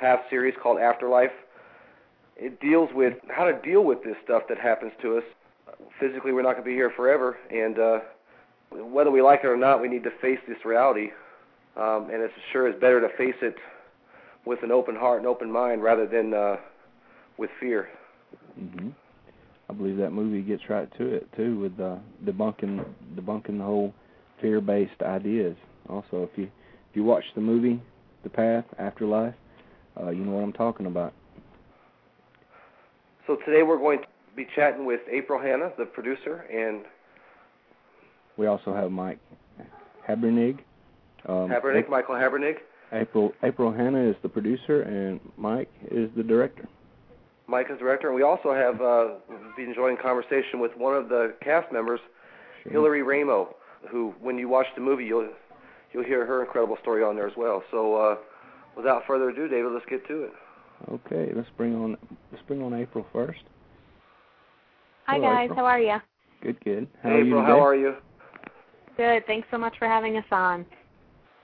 past series called Afterlife. It deals with how to deal with this stuff that happens to us. Physically, we're not going to be here forever, and uh, whether we like it or not, we need to face this reality. Um, and it's sure it's better to face it with an open heart and open mind rather than uh, with fear. Mm-hmm. I believe that movie gets right to it too, with uh, debunking debunking the whole fear-based ideas. Also, if you if you watch the movie The Path Afterlife, uh, you know what I'm talking about. So today we're going to be chatting with April Hanna, the producer, and we also have Mike Habernig. Um, Habernig, Michael Habernig. April April Hanna is the producer, and Mike is the director. Mike is the director, and we also have uh, been enjoying conversation with one of the cast members, sure. Hillary Raimo, who, when you watch the movie, you'll you'll hear her incredible story on there as well. So, uh, without further ado, David, let's get to it. Okay, let's bring on let's bring on April first. Hi Hello, guys, April. how are you? Good, good. How hey, are April, you how are you? Good. Thanks so much for having us on.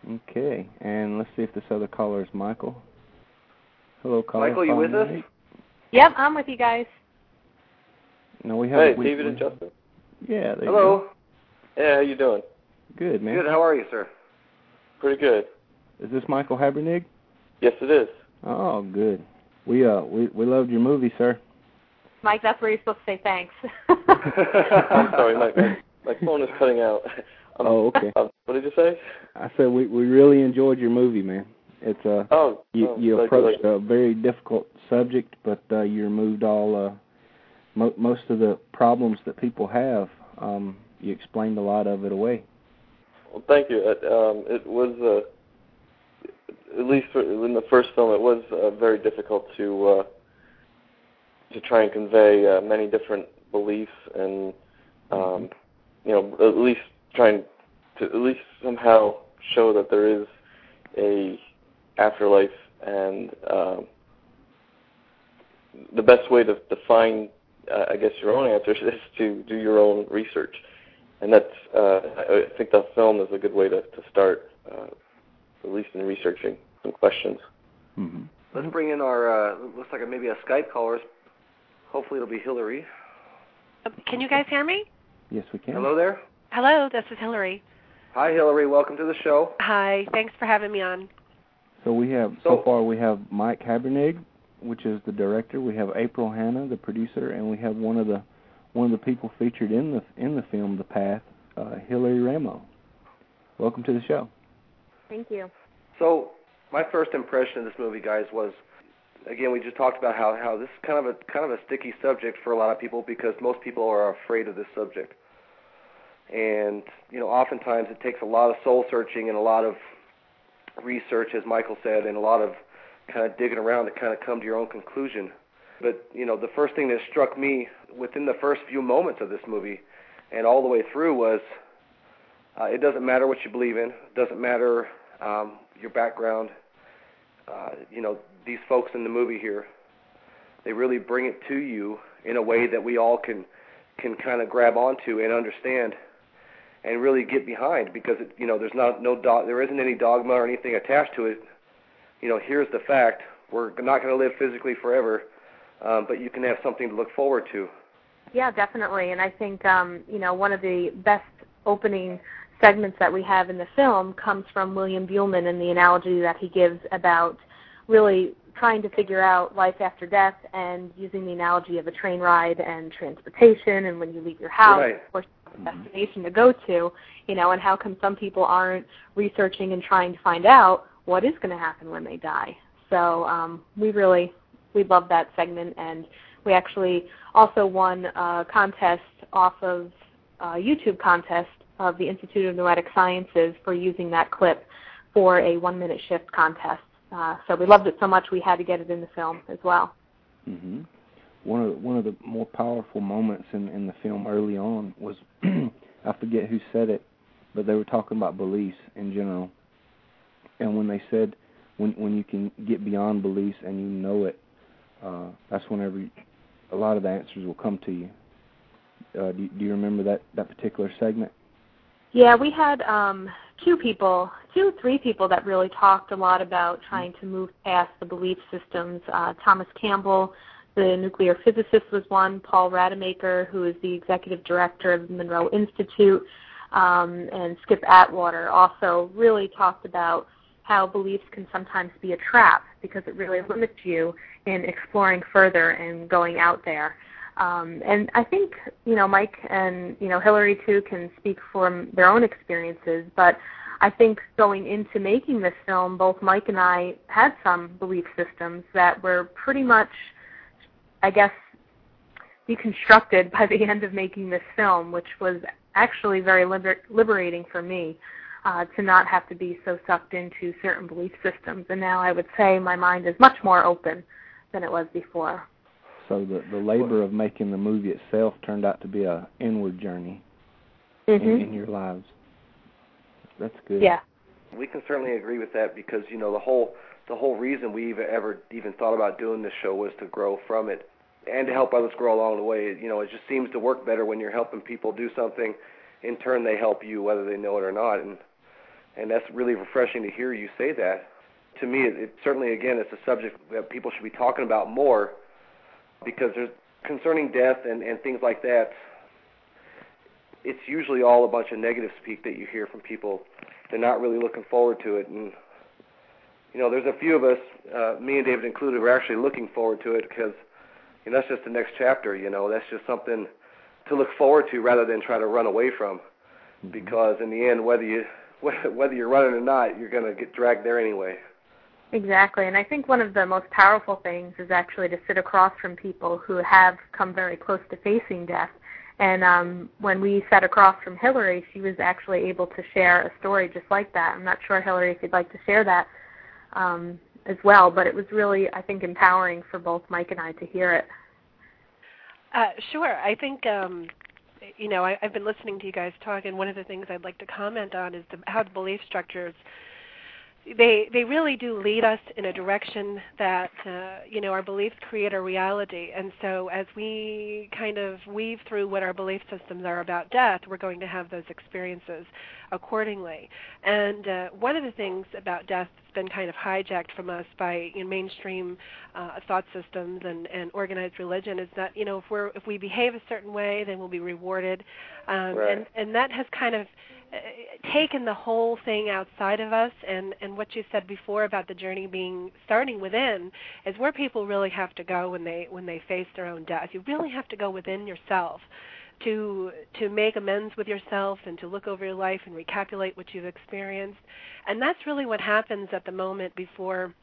Okay, and let's see if this other caller is Michael. Hello, caller. Michael, you with us? Yep, I'm with you guys. No, we have. Hey, we, David we, and Justin. Yeah. There Hello. You yeah, how you doing? Good, man. Good. How are you, sir? Pretty good. Is this Michael Habernig? Yes, it is. Oh, good. We uh we we loved your movie, sir. Mike, that's where you're supposed to say thanks. I'm sorry, Mike. my my phone is cutting out. Um, oh, okay. Uh, what did you say? I said we we really enjoyed your movie, man. It's uh oh you oh, you approached a very difficult subject, but uh, you removed all uh mo- most of the problems that people have. Um, you explained a lot of it away. Well, thank you. Uh, um, it was uh, at least in the first film, it was uh, very difficult to uh, to try and convey uh, many different beliefs and um, you know at least trying to at least somehow show that there is a afterlife and um, the best way to define uh, I guess your own answers is to do your own research. And that's uh, I think the film is a good way to, to start uh, at least in researching some questions. Mm-hmm. Let's bring in our uh, looks like a, maybe a Skype caller. Hopefully it'll be Hillary. Can you guys hear me? Yes, we can. Hello there. Hello, this is Hillary. Hi, Hillary. Welcome to the show. Hi. Thanks for having me on. So we have So- so far we have Mike Habernig, which is the director. We have April Hanna, the producer, and we have one of the one of the people featured in the in the film The Path, uh, Hillary Raimo. Welcome to the show. Thank you. So my first impression of this movie, guys, was again we just talked about how how this is kind of a kind of a sticky subject for a lot of people because most people are afraid of this subject. And you know, oftentimes it takes a lot of soul searching and a lot of research, as Michael said, and a lot of kind of digging around to kind of come to your own conclusion. But you know, the first thing that struck me within the first few moments of this movie, and all the way through, was uh, it doesn't matter what you believe in, it doesn't matter um, your background. Uh, you know, these folks in the movie here, they really bring it to you in a way that we all can can kind of grab onto and understand and really get behind because it, you know there's not no do- there isn't any dogma or anything attached to it. You know, here's the fact: we're not going to live physically forever, um, but you can have something to look forward to. Yeah, definitely. And I think um, you know one of the best opening segments that we have in the film comes from William Buhlman and the analogy that he gives about really trying to figure out life after death and using the analogy of a train ride and transportation and when you leave your house Right. or some destination to go to, you know, and how come some people aren't researching and trying to find out what is going to happen when they die. So um, we really we love that segment and we actually also won a contest off of a YouTube contest of the Institute of Noetic Sciences for using that clip for a one minute shift contest. Uh, so we loved it so much we had to get it in the film as well. hmm One of the, one of the more powerful moments in in the film early on was I forget who said it, but they were talking about beliefs in general, and when they said when when you can get beyond beliefs and you know it, uh, that's whenever a lot of the answers will come to you. Uh, do, do you remember that that particular segment? Yeah, we had um, two people, two three people that really talked a lot about trying to move past the belief systems. Uh, Thomas Campbell, the nuclear physicist, was one. Paul Rademacher, who is the executive director of the Monroe Institute, um, and Skip Atwater also really talked about how beliefs can sometimes be a trap because it really limits you in exploring further and going out there. Um, and I think you know Mike and you know Hillary too can speak from their own experiences, but I think going into making this film, both Mike and I had some belief systems that were pretty much, I guess, deconstructed by the end of making this film, which was actually very liber- liberating for me uh, to not have to be so sucked into certain belief systems. And now I would say my mind is much more open than it was before. So the the labor of making the movie itself turned out to be a inward journey mm-hmm. in, in your lives. That's good. Yeah. We can certainly agree with that because you know the whole the whole reason we even ever even thought about doing this show was to grow from it and to help others grow along the way. You know, it just seems to work better when you're helping people do something. In turn, they help you whether they know it or not, and and that's really refreshing to hear you say that. To me, it, it certainly again it's a subject that people should be talking about more because there's concerning death and, and things like that. It's usually all a bunch of negative speak that you hear from people. They're not really looking forward to it, and you know, there's a few of us, uh, me and David included, we're actually looking forward to it because you know, that's just the next chapter. You know, that's just something to look forward to rather than try to run away from. Mm-hmm. Because in the end, whether you whether you're running or not, you're going to get dragged there anyway. Exactly, and I think one of the most powerful things is actually to sit across from people who have come very close to facing death. And um, when we sat across from Hillary, she was actually able to share a story just like that. I'm not sure, Hillary, if you'd like to share that um, as well, but it was really, I think, empowering for both Mike and I to hear it. Uh, sure. I think um, you know I, I've been listening to you guys talk, and one of the things I'd like to comment on is the, how the belief structures they they really do lead us in a direction that uh, you know our beliefs create our reality. And so as we kind of weave through what our belief systems are about death we're going to have those experiences accordingly. And uh, one of the things about death that's been kind of hijacked from us by you know, mainstream uh, thought systems and, and organized religion is that you know if we're if we behave a certain way then we'll be rewarded. Um, right. and and that has kind of taken the whole thing outside of us. And and what you said before about the journey being starting within is where people really have to go when they when they face their own death. You really have to go within yourself to to make amends with yourself and to look over your life and recapitulate what you've experienced. And that's really what happens at the moment before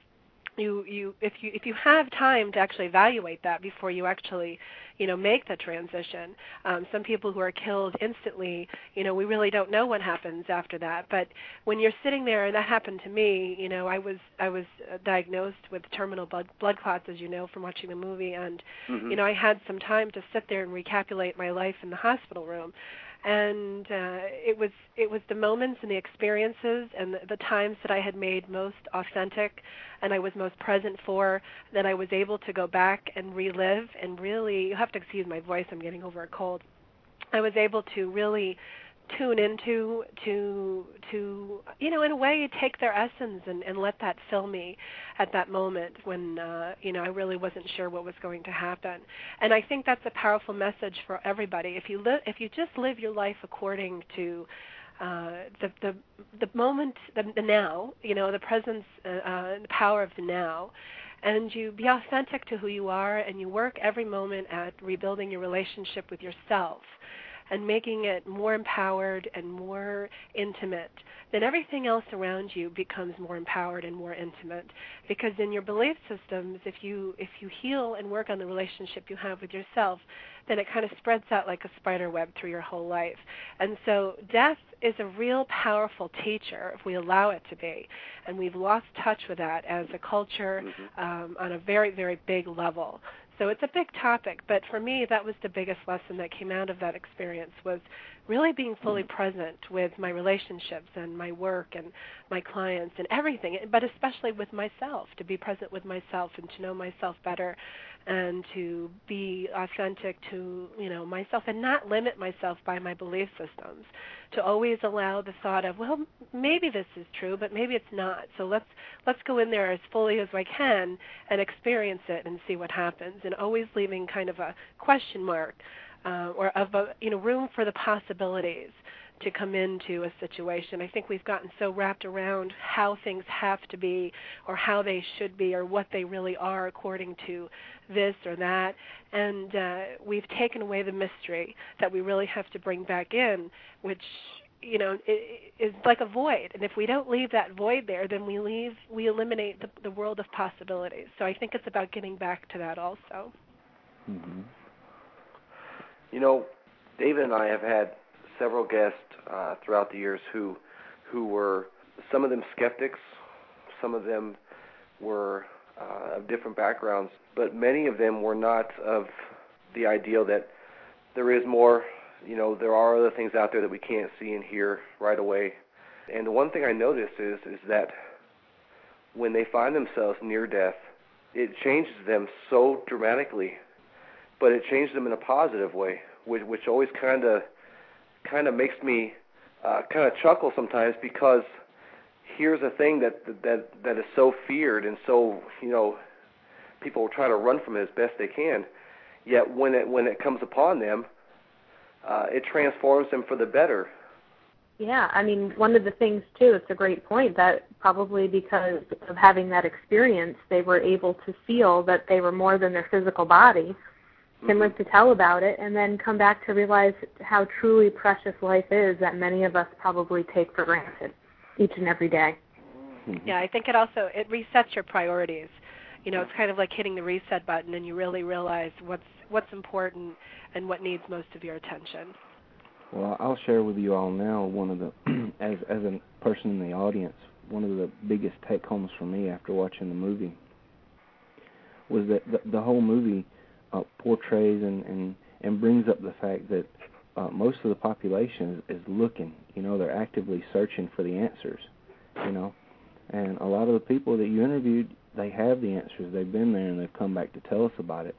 you you if you if you have time to actually evaluate that before you actually you know make the transition um some people who are killed instantly you know we really don't know what happens after that. But when you're sitting there and that happened to me you know i was i was uh, diagnosed with terminal blood blood clots as you know from watching the movie. And mm-hmm. you know i had some time to sit there and recapitulate my life in the hospital room and uh, it was it was the moments and the experiences and the, the times that I had made most authentic and I was most present for that I was able to go back and relive and really you have to excuse my voice I'm getting over a cold. I was able to really tune into to to you know in a way take their essence and, and let that fill me at that moment when uh, you know I really wasn't sure what was going to happen. And I think that's a powerful message for everybody. If you li- if you just live your life according to uh, the the the moment, the, the now, you know, the presence, uh, uh, the power of the now, and you be authentic to who you are, and you work every moment at rebuilding your relationship with yourself and making it more empowered and more intimate, then everything else around you becomes more empowered and more intimate. Because in your belief systems, if you if you heal and work on the relationship you have with yourself, then it kind of spreads out like a spider web through your whole life. And so death is a real powerful teacher if we allow it to be. And we've lost touch with that as a culture mm-hmm. um, on a very, very big level. So it's a big topic, but for me, that was the biggest lesson that came out of that experience was really being fully present with my relationships and my work and my clients and everything, but especially with myself, to be present with myself and to know myself better and to be authentic to you know myself and not limit myself by my belief systems. To always allow the thought of well maybe this is true but maybe it's not. So let's let's go in there as fully as I can and experience it and see what happens. And always leaving kind of a question mark uh, or of a you know room for the possibilities to come into a situation. I think we've gotten so wrapped around how things have to be or how they should be or what they really are according to this or that. And uh, we've taken away the mystery that we really have to bring back in, which you know is like a void and if we don't leave that void there then we leave we eliminate the, the world of possibilities so i think it's about getting back to that also mm-hmm. You know david and i have had several guests uh, throughout the years who who were some of them skeptics, some of them were uh, of different backgrounds, but many of them were not of the ideal that there is more. You know, there are other things out there that we can't see and hear right away. And the one thing I noticed is is that when they find themselves near death, it changes them so dramatically, but it changed them in a positive way, which which always kind of kind of makes me uh, kind of chuckle sometimes because here's a thing that that that is so feared and so you know people try to run from it as best they can. Yet when it when it comes upon them, uh, it transforms them for the better. Yeah, I mean, one of the things too, it's a great point that probably because of having that experience, they were able to feel that they were more than their physical body can live to tell about it and then come back to realize how truly precious life is that many of us probably take for granted each and every day. Mm-hmm. Yeah, I think it also it resets your priorities. You know, it's kind of like hitting the reset button and you really realize what's what's important and what needs most of your attention. Well, I'll share with you all now one of the as as a person in the audience, one of the biggest take homes for me after watching the movie was that the, the whole movie uh, portrays and, and and brings up the fact that uh, most of the population is, is looking. You know, they're actively searching for the answers. You know, and a lot of the people that you interviewed, they have the answers. They've been there and they've come back to tell us about it.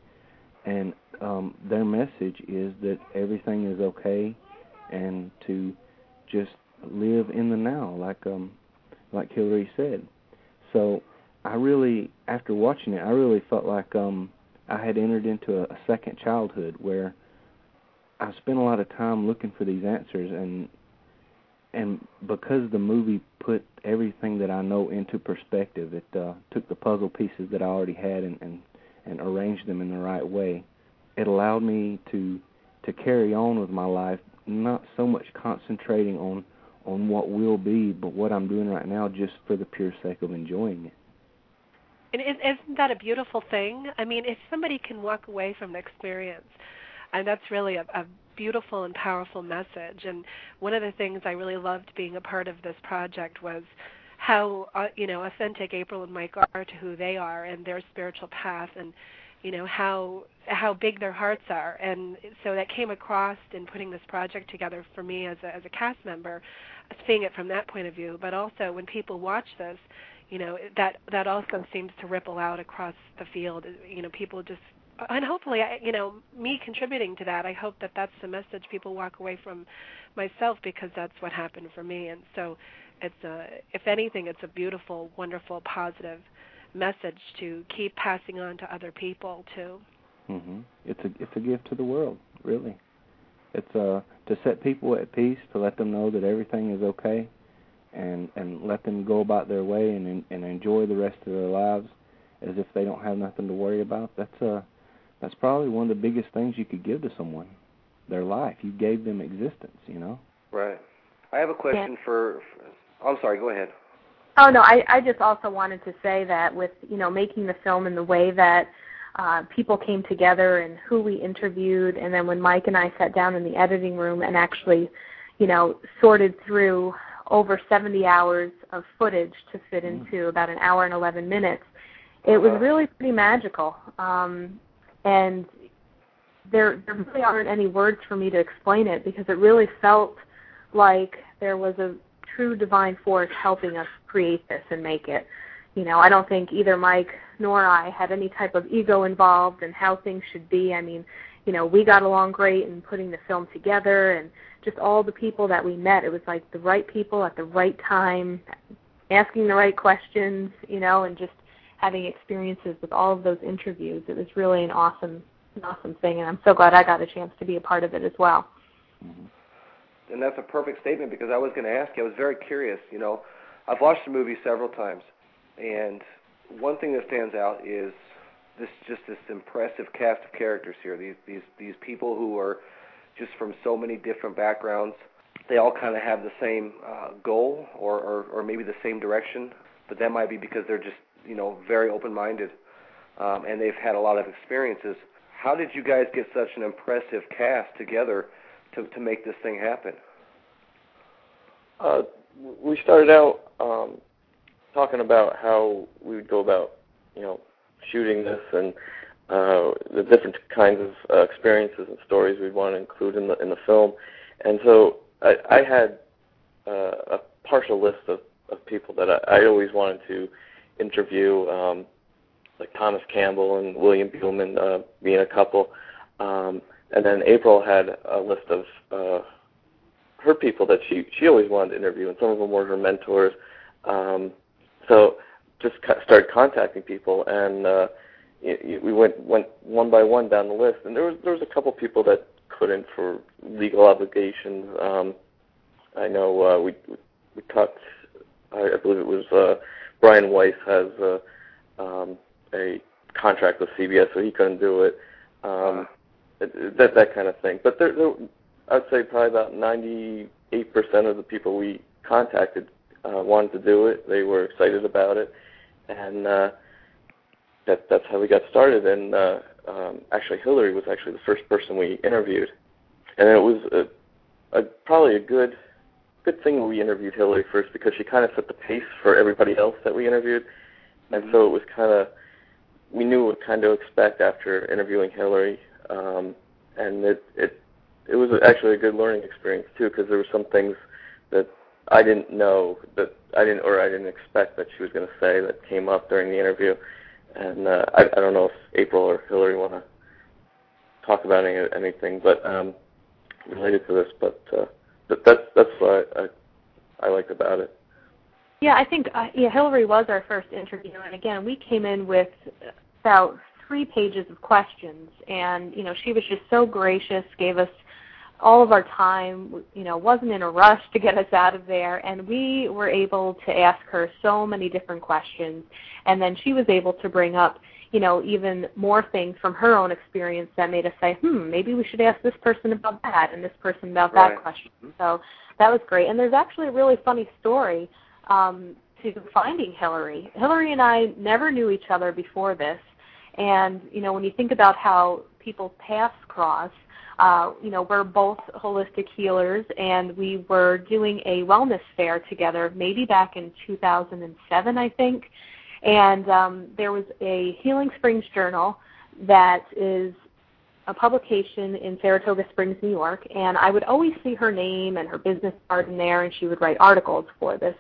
And um, their message is that everything is okay, and to just live in the now, like um, like Hillary said. So I really, after watching it, I really felt like um, I had entered into a, a second childhood where I spent a lot of time looking for these answers and and because the movie put everything that I know into perspective, it uh, took the puzzle pieces that I already had and, and and arranged them in the right way. It allowed me to to carry on with my life, not so much concentrating on on what will be, but what I'm doing right now, just for the pure sake of enjoying it. And isn't that a beautiful thing? I mean, if somebody can walk away from an experience, and that's really a, a beautiful and powerful message. And one of the things I really loved being a part of this project was how uh, you know authentic April and Mike are to who they are and their spiritual path, and you know how how big their hearts are. And so that came across in putting this project together for me as a as a cast member, seeing it from that point of view. But also when people watch this you know that that also seems to ripple out across the field. You know people just and hopefully I, you know me contributing to that i hope that that's the message people walk away from myself because that's what happened for me. And so it's a if anything it's a beautiful wonderful positive message to keep passing on to other people too. Mhm it's a it's a gift to the world really. It's uh to set people at peace to let them know that everything is okay and and let them go about their way and and enjoy the rest of their lives as if they don't have nothing to worry about. That's uh that's probably one of the biggest things you could give to someone. Their life. You gave them existence, you know. Right. I have a question yeah. for, for I'm sorry, go ahead. Oh no, I I just also wanted to say that with, you know, making the film in the way that uh, people came together and who we interviewed, and then when Mike and I sat down in the editing room and actually, you know, sorted through over 70 hours of footage to fit mm. into about an hour and 11 minutes. It was really pretty magical. Um, and there there really aren't any words for me to explain it because it really felt like there was a true divine force helping us create this and make it. You know, I don't think either Mike nor I had any type of ego involved in how things should be. I mean, you know, we got along great in putting the film together and just all the people that we met. It was like the right people at the right time, asking the right questions, you know, and just having experiences with all of those interviews. It was really an awesome, an awesome thing, and I'm so glad I got a chance to be a part of it as well. Mm-hmm. And that's a perfect statement because I was going to ask you. I was very curious. You know, I've watched the movie several times, and one thing that stands out is this just this impressive cast of characters here. These these these people who are just from so many different backgrounds. They all kind of have the same uh, goal, or, or or maybe the same direction, but that might be because they're just you know very open-minded, um, and they've had a lot of experiences. How did you guys get such an impressive cast together to to make this thing happen? Uh, we started out um, talking about how we would go about, you know, shooting this and uh, the different kinds of uh, experiences and stories we'd want to include in the in the film. And so I, I had uh, a partial list of, of people that I, I always wanted to interview, um, like Thomas Campbell and William Buhlman uh, being a couple. Um, and then April had a list of uh, her people that she she always wanted to interview, and some of them were her mentors. Um, so just started contacting people, and uh, we went went one by one down the list, and there was there was a couple people that couldn't for legal obligations. Um, I know uh, we we talked. I, I believe it was uh, Brian Weiss has uh, um, a contract with CBS, so he couldn't do it. Um, that that kind of thing. But there, there, I'd say probably about 98% of the people we contacted uh, wanted to do it. They were excited about it, and uh, that that's how we got started. And uh, um, actually, Hillary was actually the first person we interviewed, and it was a, a probably a good good thing we interviewed Hillary first because she kind of set the pace for everybody else that we interviewed, and so it was kind of we knew what kind to expect after interviewing Hillary, um, and it it it was actually a good learning experience too because there were some things that I didn't know that I didn't or I didn't expect that she was going to say that came up during the interview, and uh, I, I don't know if April or Hillary want to talk about any, anything, but um, related to this, but uh, that, that's that's what I, I, I liked about it. Yeah, I think uh, yeah, Hillary was our first interview, and again, we came in with about three pages of questions, and you know, she was just so gracious, gave us all of our time, you know, wasn't in a rush to get us out of there, and we were able to ask her so many different questions, and then she was able to bring up, you know, even more things from her own experience that made us say, hmm, maybe we should ask this person about that and this person about right. that question. So that was great, and there's actually a really funny story um, to finding Hillary. Hillary and I never knew each other before this, and you know, when you think about how people's paths cross uh, you know, we're both holistic healers, and we were doing a wellness fair together, maybe back in 2007, I think. And um, there was a Healing Springs Journal that is a publication in Saratoga Springs, New York, and I would always see her name and her business card in there, and she would write articles for this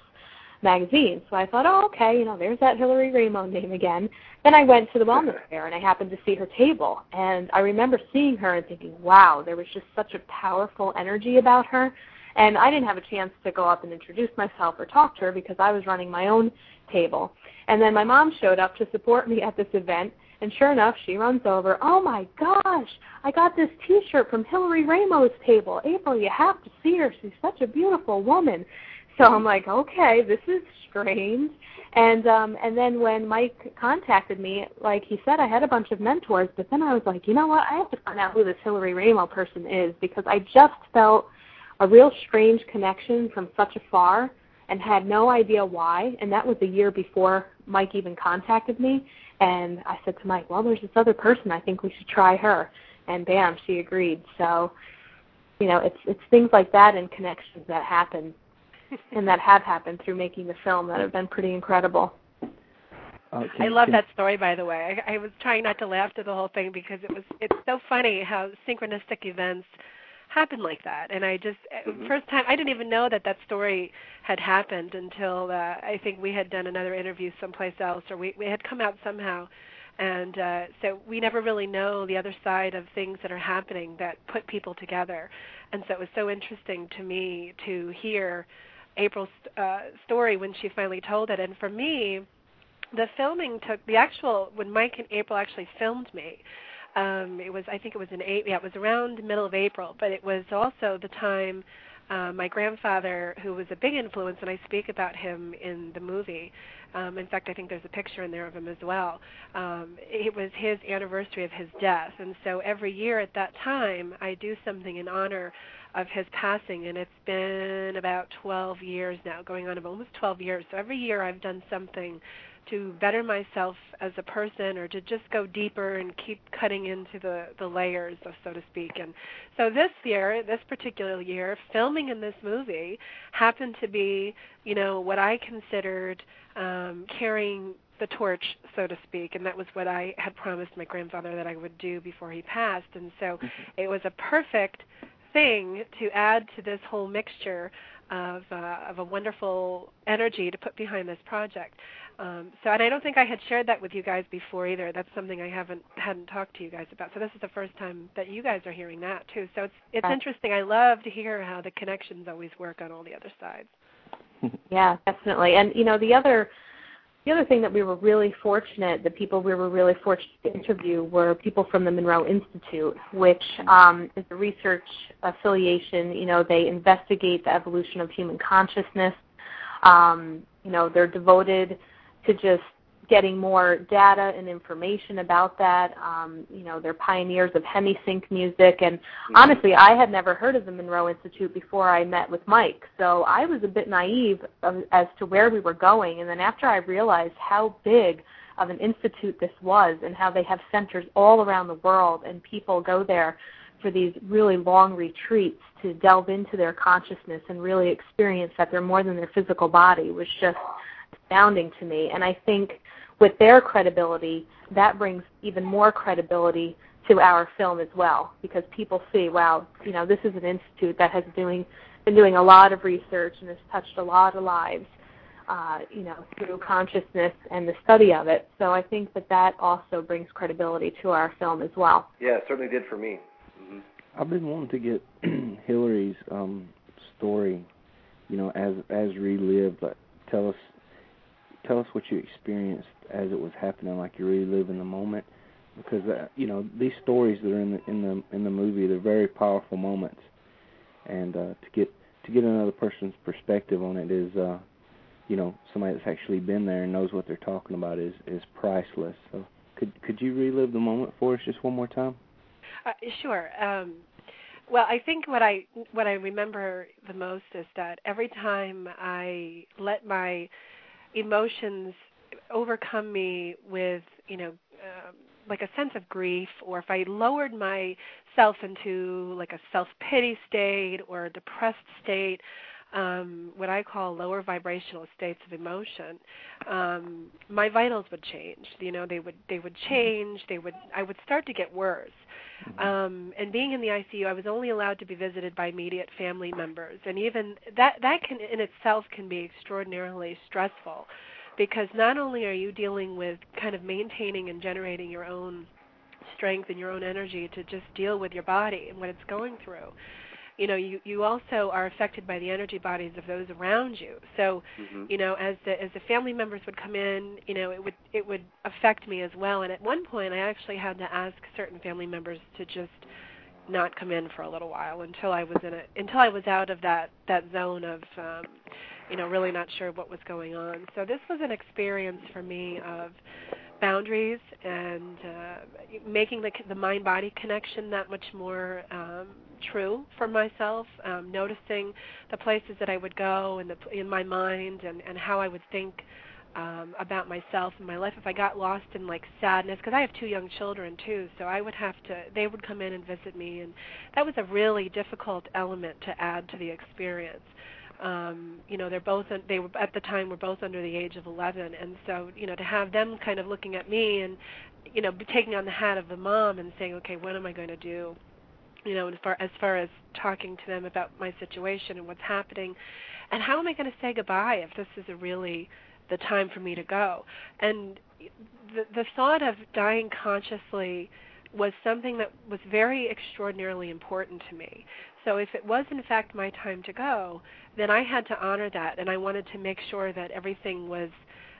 magazine. So I thought, oh, okay, you know, there's that Hillary Raimo name again. Then I went to the wellness fair and I happened to see her table. And I remember seeing her and thinking, wow, there was just such a powerful energy about her. And I didn't have a chance to go up and introduce myself or talk to her because I was running my own table. And then my mom showed up to support me at this event. And sure enough, she runs over. Oh my gosh, I got this T-shirt from Hillary Raimo's table. April, you have to see her. She's such a beautiful woman. So I'm like, okay, this is strange. And um and then when Mike contacted me, like he said I had a bunch of mentors, but then I was like, you know what? I have to find out who this Hillary Raimo person is because I just felt a real strange connection from such afar and had no idea why. And that was a year before Mike even contacted me. And I said to Mike, well, there's this other person. I think we should try her. And bam, she agreed. So, you know, it's it's things like that and connections that happen and that have happened through making the film that have been pretty incredible. Uh, I love that story, by the way. I, I was trying not to laugh to the whole thing because it was it's so funny how synchronistic events happen like that. And I just uh, mm-hmm. first time I didn't even know that that story had happened until uh, I think we had done another interview someplace else, or we we had come out somehow. And uh, so we never really know the other side of things that are happening that put people together. And so it was so interesting to me to hear April's uh, story when she finally told it. And for me, the filming took the actual when Mike and April actually filmed me. Um, it was I think it was in eight yeah it was around middle of April, but it was also the time uh, my grandfather, who was a big influence, and I speak about him in the movie. Um, in fact, I think there's a picture in there of him as well. Um, it was his anniversary of his death, and so every year at that time, I do something in honor of his passing, and it's been about 12 years now, going on almost 12 years. So every year I've done something to better myself as a person or to just go deeper and keep cutting into the the layers so to speak and so this year this particular year filming in this movie happened to be you know what i considered um carrying the torch so to speak and that was what i had promised my grandfather that i would do before he passed and so mm-hmm. it was a perfect thing to add to this whole mixture of uh, of a wonderful energy to put behind this project. Um, so, and I don't think I had shared that with you guys before either. That's something I haven't hadn't talked to you guys about. So this is the first time that you guys are hearing that too. So it's it's interesting. I love to hear how the connections always work on all the other sides. yeah, definitely. And you know, the other the other thing that we were really fortunate, the people we were really fortunate to interview were people from the Monroe Institute, which um, is a research affiliation. You know, they investigate the evolution of human consciousness. Um, you know, they're devoted to just getting more data and information about that. Um, you know, they're pioneers of hemisync music, and mm-hmm. honestly, I had never heard of the Monroe Institute before I met with Mike, so I was a bit naive of, as to where we were going. And then after I realized how big of an institute this was, and how they have centers all around the world, and people go there for these really long retreats to delve into their consciousness and really experience that they're more than their physical body was just astounding to me. And I think with their credibility, that brings even more credibility to our film as well because people see, wow, you know, this is an institute that has doing been doing a lot of research and has touched a lot of lives, uh, you know, through consciousness and the study of it. So I think that that also brings credibility to our film as well. Yeah, it certainly did for me. Mm-hmm. I've been wanting to get Hillary's um, story, you know, as as relived. But tell us tell us what you experienced as it was happening, like you really live in the moment. Because uh, you know these stories that are in the in the in the movie, they're very powerful moments, and uh, to get to get another person's perspective on it is, uh, you know, somebody that's actually been there and knows what they're talking about is is priceless. So could could you relive the moment for us just one more time? Uh, sure. Um, well, I think what I what I remember the most is that every time I let my emotions overcome me with you know um, like a sense of grief or if i lowered myself into like a self pity state or a depressed state um what i call lower vibrational states of emotion um my vitals would change you know they would they would mm-hmm. change they would i would start to get worse. Um and being in the icu i was only allowed to be visited by immediate family members. And even that that can in itself can be extraordinarily stressful because not only are you dealing with kind of maintaining and generating your own strength and your own energy to just deal with your body and what it's going through you know you you also are affected by the energy bodies of those around you so mm-hmm. you know as the as the family members would come in you know it would it would affect me as well and at one point i actually had to ask certain family members to just not come in for a little while until i was in a until i was out of that that zone of um you know, really not sure what was going on. So this was an experience for me of boundaries and uh, making the the mind body connection that much more um, true for myself. Um, noticing the places that I would go and the, in my mind and and how I would think. Um, about myself and my life if I got lost in like sadness because I have two young children too so I would have to they would come in and visit me and that was a really difficult element to add to the experience um you know they're both they were at the time were both under the age of 11 and so you know to have them kind of looking at me and you know taking on the hat of the mom and saying okay what am i going to do? You know as far as far as talking to them about my situation and what's happening. And how am i going to say goodbye if this is a really the time for me to go? And the the thought of dying consciously was something that was very extraordinarily important to me. So if it was in fact my time to go, then I had to honor that and I wanted to make sure that everything was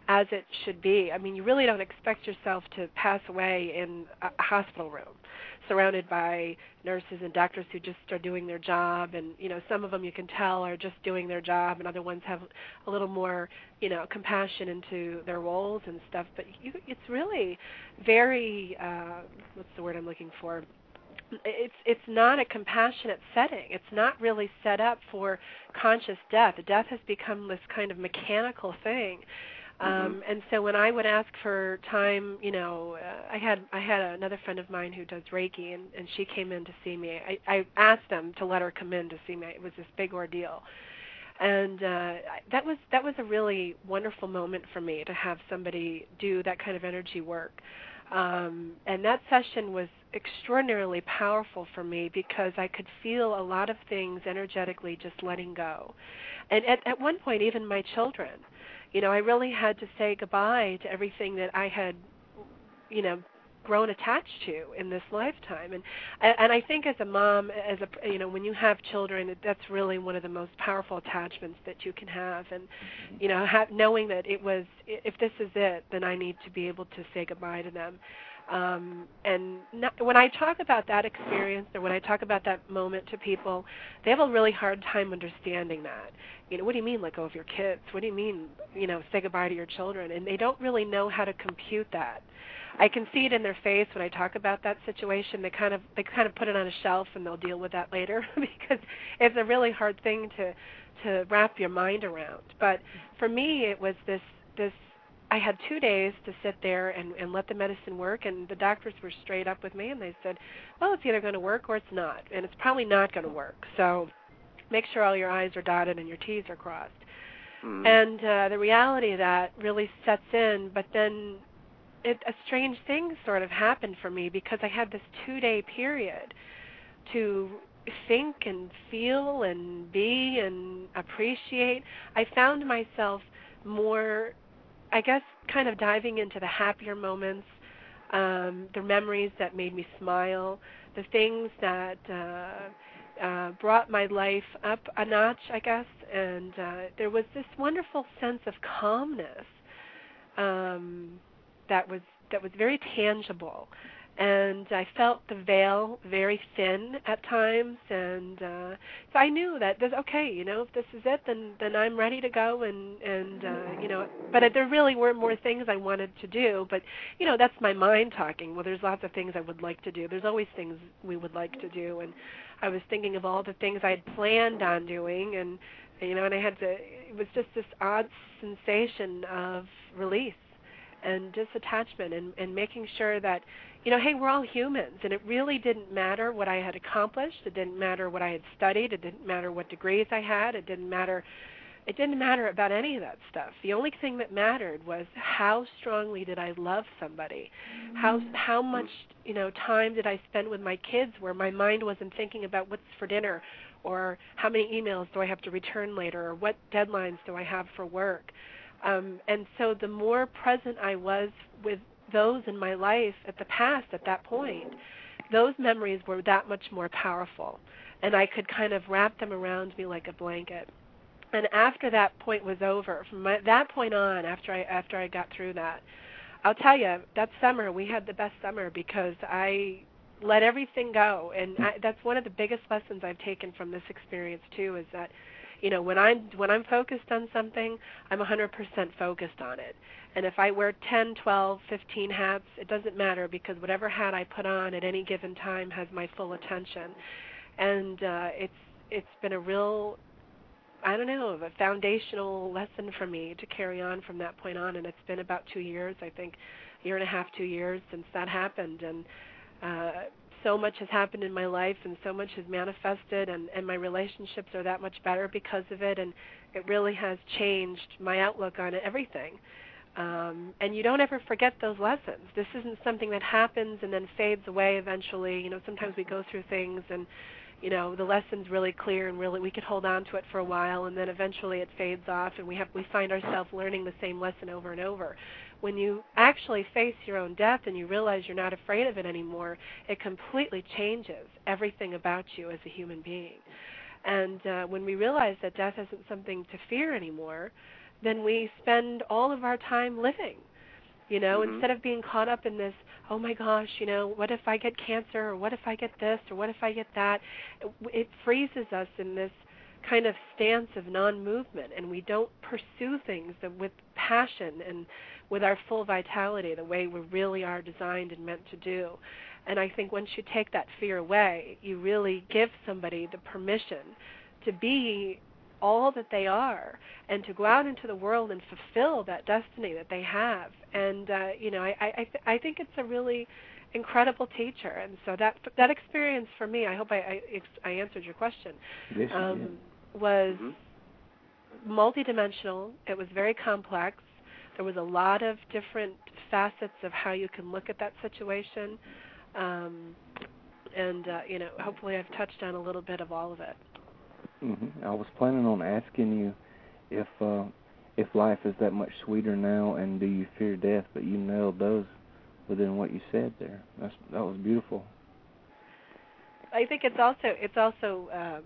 as it should be. I mean, you really don't expect yourself to pass away in a hospital room surrounded by nurses and doctors who just are doing their job and you know some of them you can tell are just doing their job and other ones have a little more you know compassion into their roles and stuff but you, it's really very uh what's the word I'm looking for it's it's not a compassionate setting. It's not really set up for conscious death. Death has become this kind of mechanical thing Mm-hmm. Um, and so when I would ask for time, you know, uh, I had I had another friend of mine who does Reiki, and and she came in to see me. I, I asked them to let her come in to see me. It was this big ordeal, and uh, that was that was a really wonderful moment for me to have somebody do that kind of energy work. Um, and that session was extraordinarily powerful for me because I could feel a lot of things energetically just letting go. And at, at one point, even my children, you know, I really had to say goodbye to everything that I had, you know, grown attached to in this lifetime. And and I think as a mom as a you know when you have children that's really one of the most powerful attachments that you can have. And mm-hmm. you know have, knowing that it was if this is it then I need to be able to say goodbye to them um, and not, when I talk about that experience or when I talk about that moment to people, they have a really hard time understanding that. You know, what do you mean let go of your kids? What do you mean, you know, say goodbye to your children? And they don't really know how to compute that. I can see it in their face when I talk about that situation. They kind of they kind of put it on a shelf and they'll deal with that later because it's a really hard thing to to wrap your mind around. But for me, it was this this I had two days to sit there and, and let the medicine work, and the doctors were straight up with me, and they said, "Well, it's either going to work or it's not, and it's probably not going to work. So, make sure all your I's are dotted and your T's are crossed." Mm. And uh, the reality of that really sets in, but then it, a strange thing sort of happened for me because I had this two-day period to think and feel and be and appreciate. I found myself more I guess kind of diving into the happier moments, um, the memories that made me smile, the things that uh, uh, brought my life up a notch, I guess. And uh, there was this wonderful sense of calmness um, that was that was very tangible and I felt the veil very thin at times, and uh, so I knew that this okay, you know, if this is it, then then I'm ready to go, and and uh, you know, but there really were more things I wanted to do, but you know, that's my mind talking. Well, there's lots of things I would like to do. There's always things we would like to do, and I was thinking of all the things I had planned on doing, and you know, and I had to. It was just this odd sensation of release and disattachment, and and making sure that you know, hey, we're all humans, and it really didn't matter what I had accomplished. It didn't matter what I had studied. It didn't matter what degrees I had. It didn't matter. It didn't matter about any of that stuff. The only thing that mattered was how strongly did I love somebody, mm-hmm. how how much you know time did I spend with my kids, where my mind wasn't thinking about what's for dinner, or how many emails do I have to return later, or what deadlines do I have for work. Um, and so the more present I was with those in my life at the past at that point, those memories were that much more powerful. And I could kind of wrap them around me like a blanket. And after that point was over, from my, that point on, after I after I got through that, I'll tell you that summer we had the best summer because I let everything go, and I, that's one of the biggest lessons I've taken from this experience too. Is that you know when i'm when i'm focused on something i'm 100% focused on it and if i wear 10 12 15 hats it doesn't matter because whatever hat i put on at any given time has my full attention and uh it's it's been a real I don't know, a foundational lesson for me to carry on from that point on. And it's been about two years, I think, year and a half, two years since that happened. And uh, so much has happened in my life and so much has manifested and and my relationships are that much better because of it and it really has changed my outlook on everything. Um, and you don't ever forget those lessons. This isn't something that happens and then fades away eventually. You know sometimes we go through things and you know the lesson's really clear and really we could hold on to it for a while and then eventually it fades off and we have we find ourselves learning the same lesson over and over when you actually face your own death and you realize you're not afraid of it anymore it completely changes everything about you as a human being and uh, when we realize that death isn't something to fear anymore then we spend all of our time living you know mm-hmm. instead of being caught up in this oh my gosh you know what if i get cancer or what if i get this or what if i get that it freezes us in this kind of stance of non-movement and we don't pursue things with passion and with our full vitality the way we really are designed and meant to do. And i think once you take that fear away you really give somebody the permission to be all that they are and to go out into the world and fulfill that destiny that they have. And uh you know i i I, th- I think it's a really incredible teacher. And so that that experience for me i hope i i, I answered your question. Yes, um was mm-hmm. multidimensional it was very complex there was a lot of different facets of how you can look at that situation um and uh, you know hopefully I've touched on a little bit of all of it. Mm-hmm. I was planning on asking you if uh, if life is that much sweeter now, and do you fear death? But you nailed those within what you said there. That's that was beautiful. I think it's also it's also um,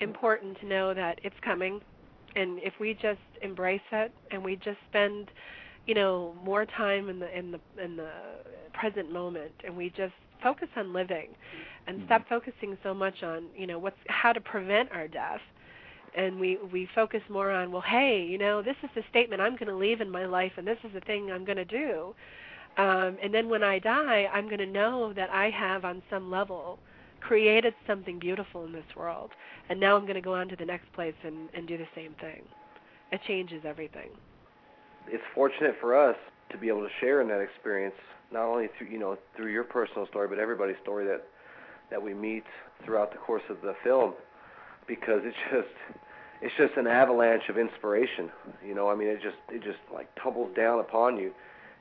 important to know that it's coming, and if we just embrace it and we just spend, you know, more time in the in the in the present moment, and we just focus on living and mm-hmm. stop focusing so much on you know what's how to prevent our death. And we we focus more on well hey you know this is the statement i'm going to leave in my life and this is the thing i'm going to do. Um and then when i die i'm going to know that i have on some level created something beautiful in this world and now i'm going to go on to the next place and and do the same thing it changes everything it's fortunate for us to be able to share in that experience not only through you know through your personal story, but everybody's story that that we meet throughout the course of the film, because it's just it's just an avalanche of inspiration. You know, I mean, it just it just like tumbles down upon you,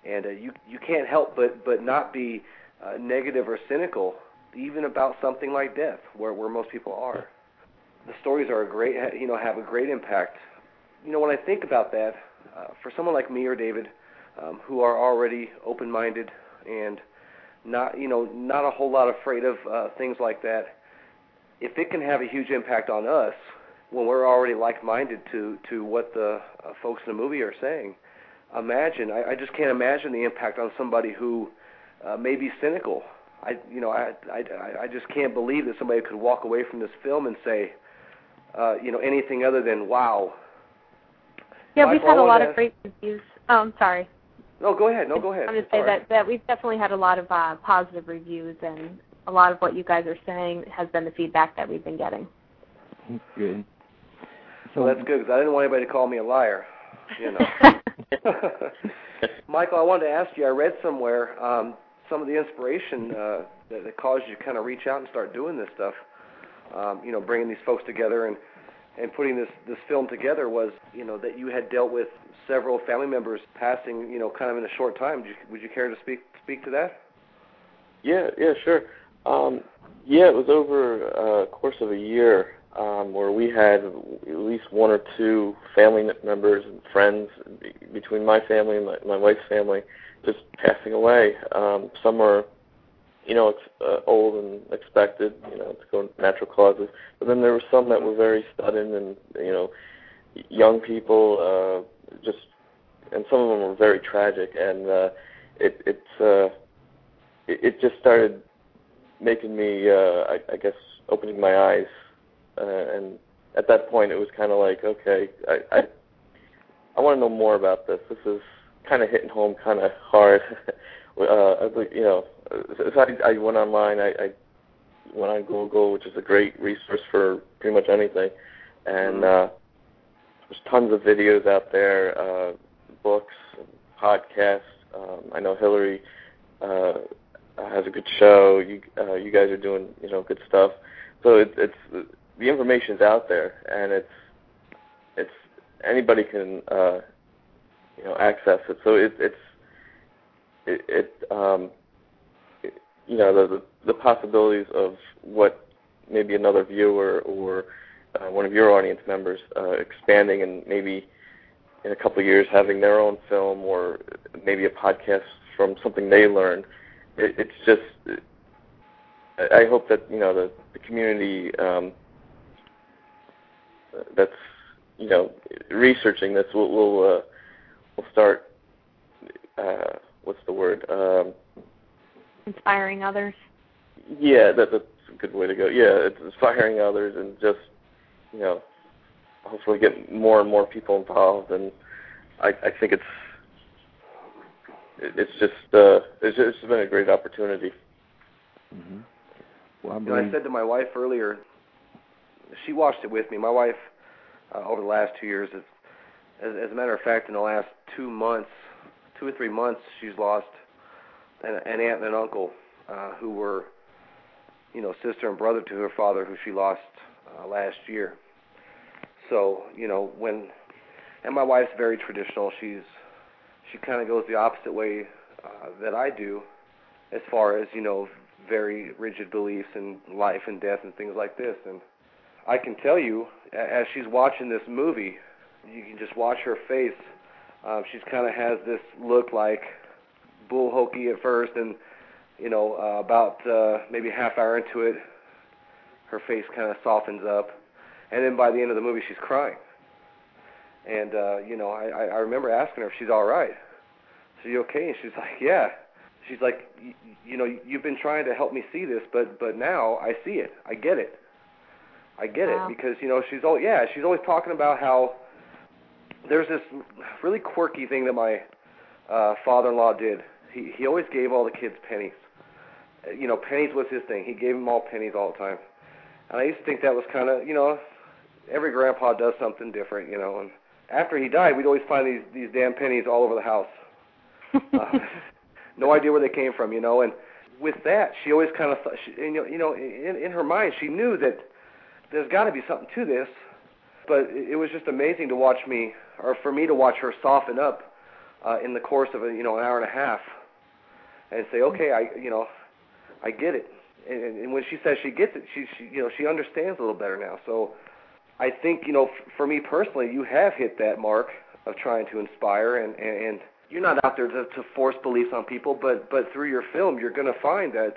and uh, you you can't help but but not be uh, negative or cynical, even about something like death, where where most people are. The stories are a great, you know, have a great impact. You know, when I think about that, uh, for someone like me or David, um, who are already open-minded and not you know not a whole lot afraid of uh, things like that. If it can have a huge impact on us when we're already like-minded to to what the uh, folks in the movie are saying, imagine I, I just can't imagine the impact on somebody who uh, may be cynical. I you know I I I just can't believe that somebody could walk away from this film and say, uh, you know, anything other than wow. Yeah, we've had a lot of great reviews. Oh, I'm sorry. No, go ahead. No, go ahead. I'm going to say that that we've definitely had a lot of uh, positive reviews, and a lot of what you guys are saying has been the feedback that we've been getting. Good. So that's good because I didn't want anybody to call me a liar. You know. Michael, I wanted to ask you. I read somewhere um, some of the inspiration uh, that, that caused you to kind of reach out and start doing this stuff. Um, you know, bringing these folks together and and putting this this film together was you know that you had dealt with several family members passing you know kind of in a short time. Would you, would you care to speak speak to that? Yeah, yeah, sure. Um, yeah, it was over a course of a year um, where we had at least one or two family members and friends between my family and my, my wife's family just passing away. Um, some were you know, it's uh, old and expected, you know, to go natural causes. But then there were some that were very sudden and, you know, young people, uh, just, and some of them were very tragic. And uh, it, it's, uh, it, it just started making me, uh, I, I guess, opening my eyes. Uh, and at that point, it was kind of like, okay, I, I, I want to know more about this. This is kind of hitting home kind of hard. uh, you know, so I, I went online. I, I went on Google, which is a great resource for pretty much anything, and mm-hmm. uh, there's tons of videos out there, uh, books, podcasts. Um, I know Hillary uh, has has a good show. You uh, you guys are doing you know good stuff. So it, it's the information's out there, and it's it's anybody can uh, you know access it. So it, it's it, it um, it, you know the, the possibilities of what maybe another viewer or uh, one of your audience members uh, expanding and maybe in a couple of years having their own film or maybe a podcast from something they learned. It, it's just I hope that you know the, the community um, that's you know researching this will will uh, will start. Uh, what's the word? Um, Inspiring others. Yeah, that, that's a good way to go. Yeah, it's inspiring others and just you know hopefully get more and more people involved. And I, I think it's it's just uh, it's, it's been a great opportunity. Mm-hmm. Well, I, you know, I said to my wife earlier, she watched it with me. My wife, uh, over the last two years, is, as, as a matter of fact, in the last two months, two or three months, she's lost an, an aunt and an uncle uh, who were, you know, sister and brother to her father, who she lost uh, last year. So, you know, when, and my wife's very traditional. She's, she kind of goes the opposite way uh, that I do, as far as you know, very rigid beliefs in life and death and things like this. And I can tell you, as she's watching this movie, you can just watch her face. Uh, she's kind of has this look like bull hokey at first, and you know, uh, about uh, maybe a half hour into it, her face kind of softens up, and then by the end of the movie, she's crying. And uh, you know, I, I remember asking her if she's all right. So you okay? And she's like, yeah. She's like, you know, you've been trying to help me see this, but but now I see it. I get it. I get wow. it because you know she's all yeah she's always talking about how there's this really quirky thing that my uh, father-in-law did. He he always gave all the kids pennies. You know, pennies was his thing. He gave them all pennies all the time. And I used to think that was kind of you know every grandpa does something different. You know, and after he died, we'd always find these these damn pennies all over the house. uh, no idea where they came from, you know. And with that, she always kind of thought, she, you know, you know, in, in her mind, she knew that there's got to be something to this. But it was just amazing to watch me, or for me to watch her soften up uh, in the course of a, you know, an hour and a half, and say, okay, I, you know, I get it. And, and when she says she gets it, she, she, you know, she understands a little better now. So, I think, you know, f- for me personally, you have hit that mark of trying to inspire and, and, and you're not out there to, to force beliefs on people, but but through your film, you're going to find that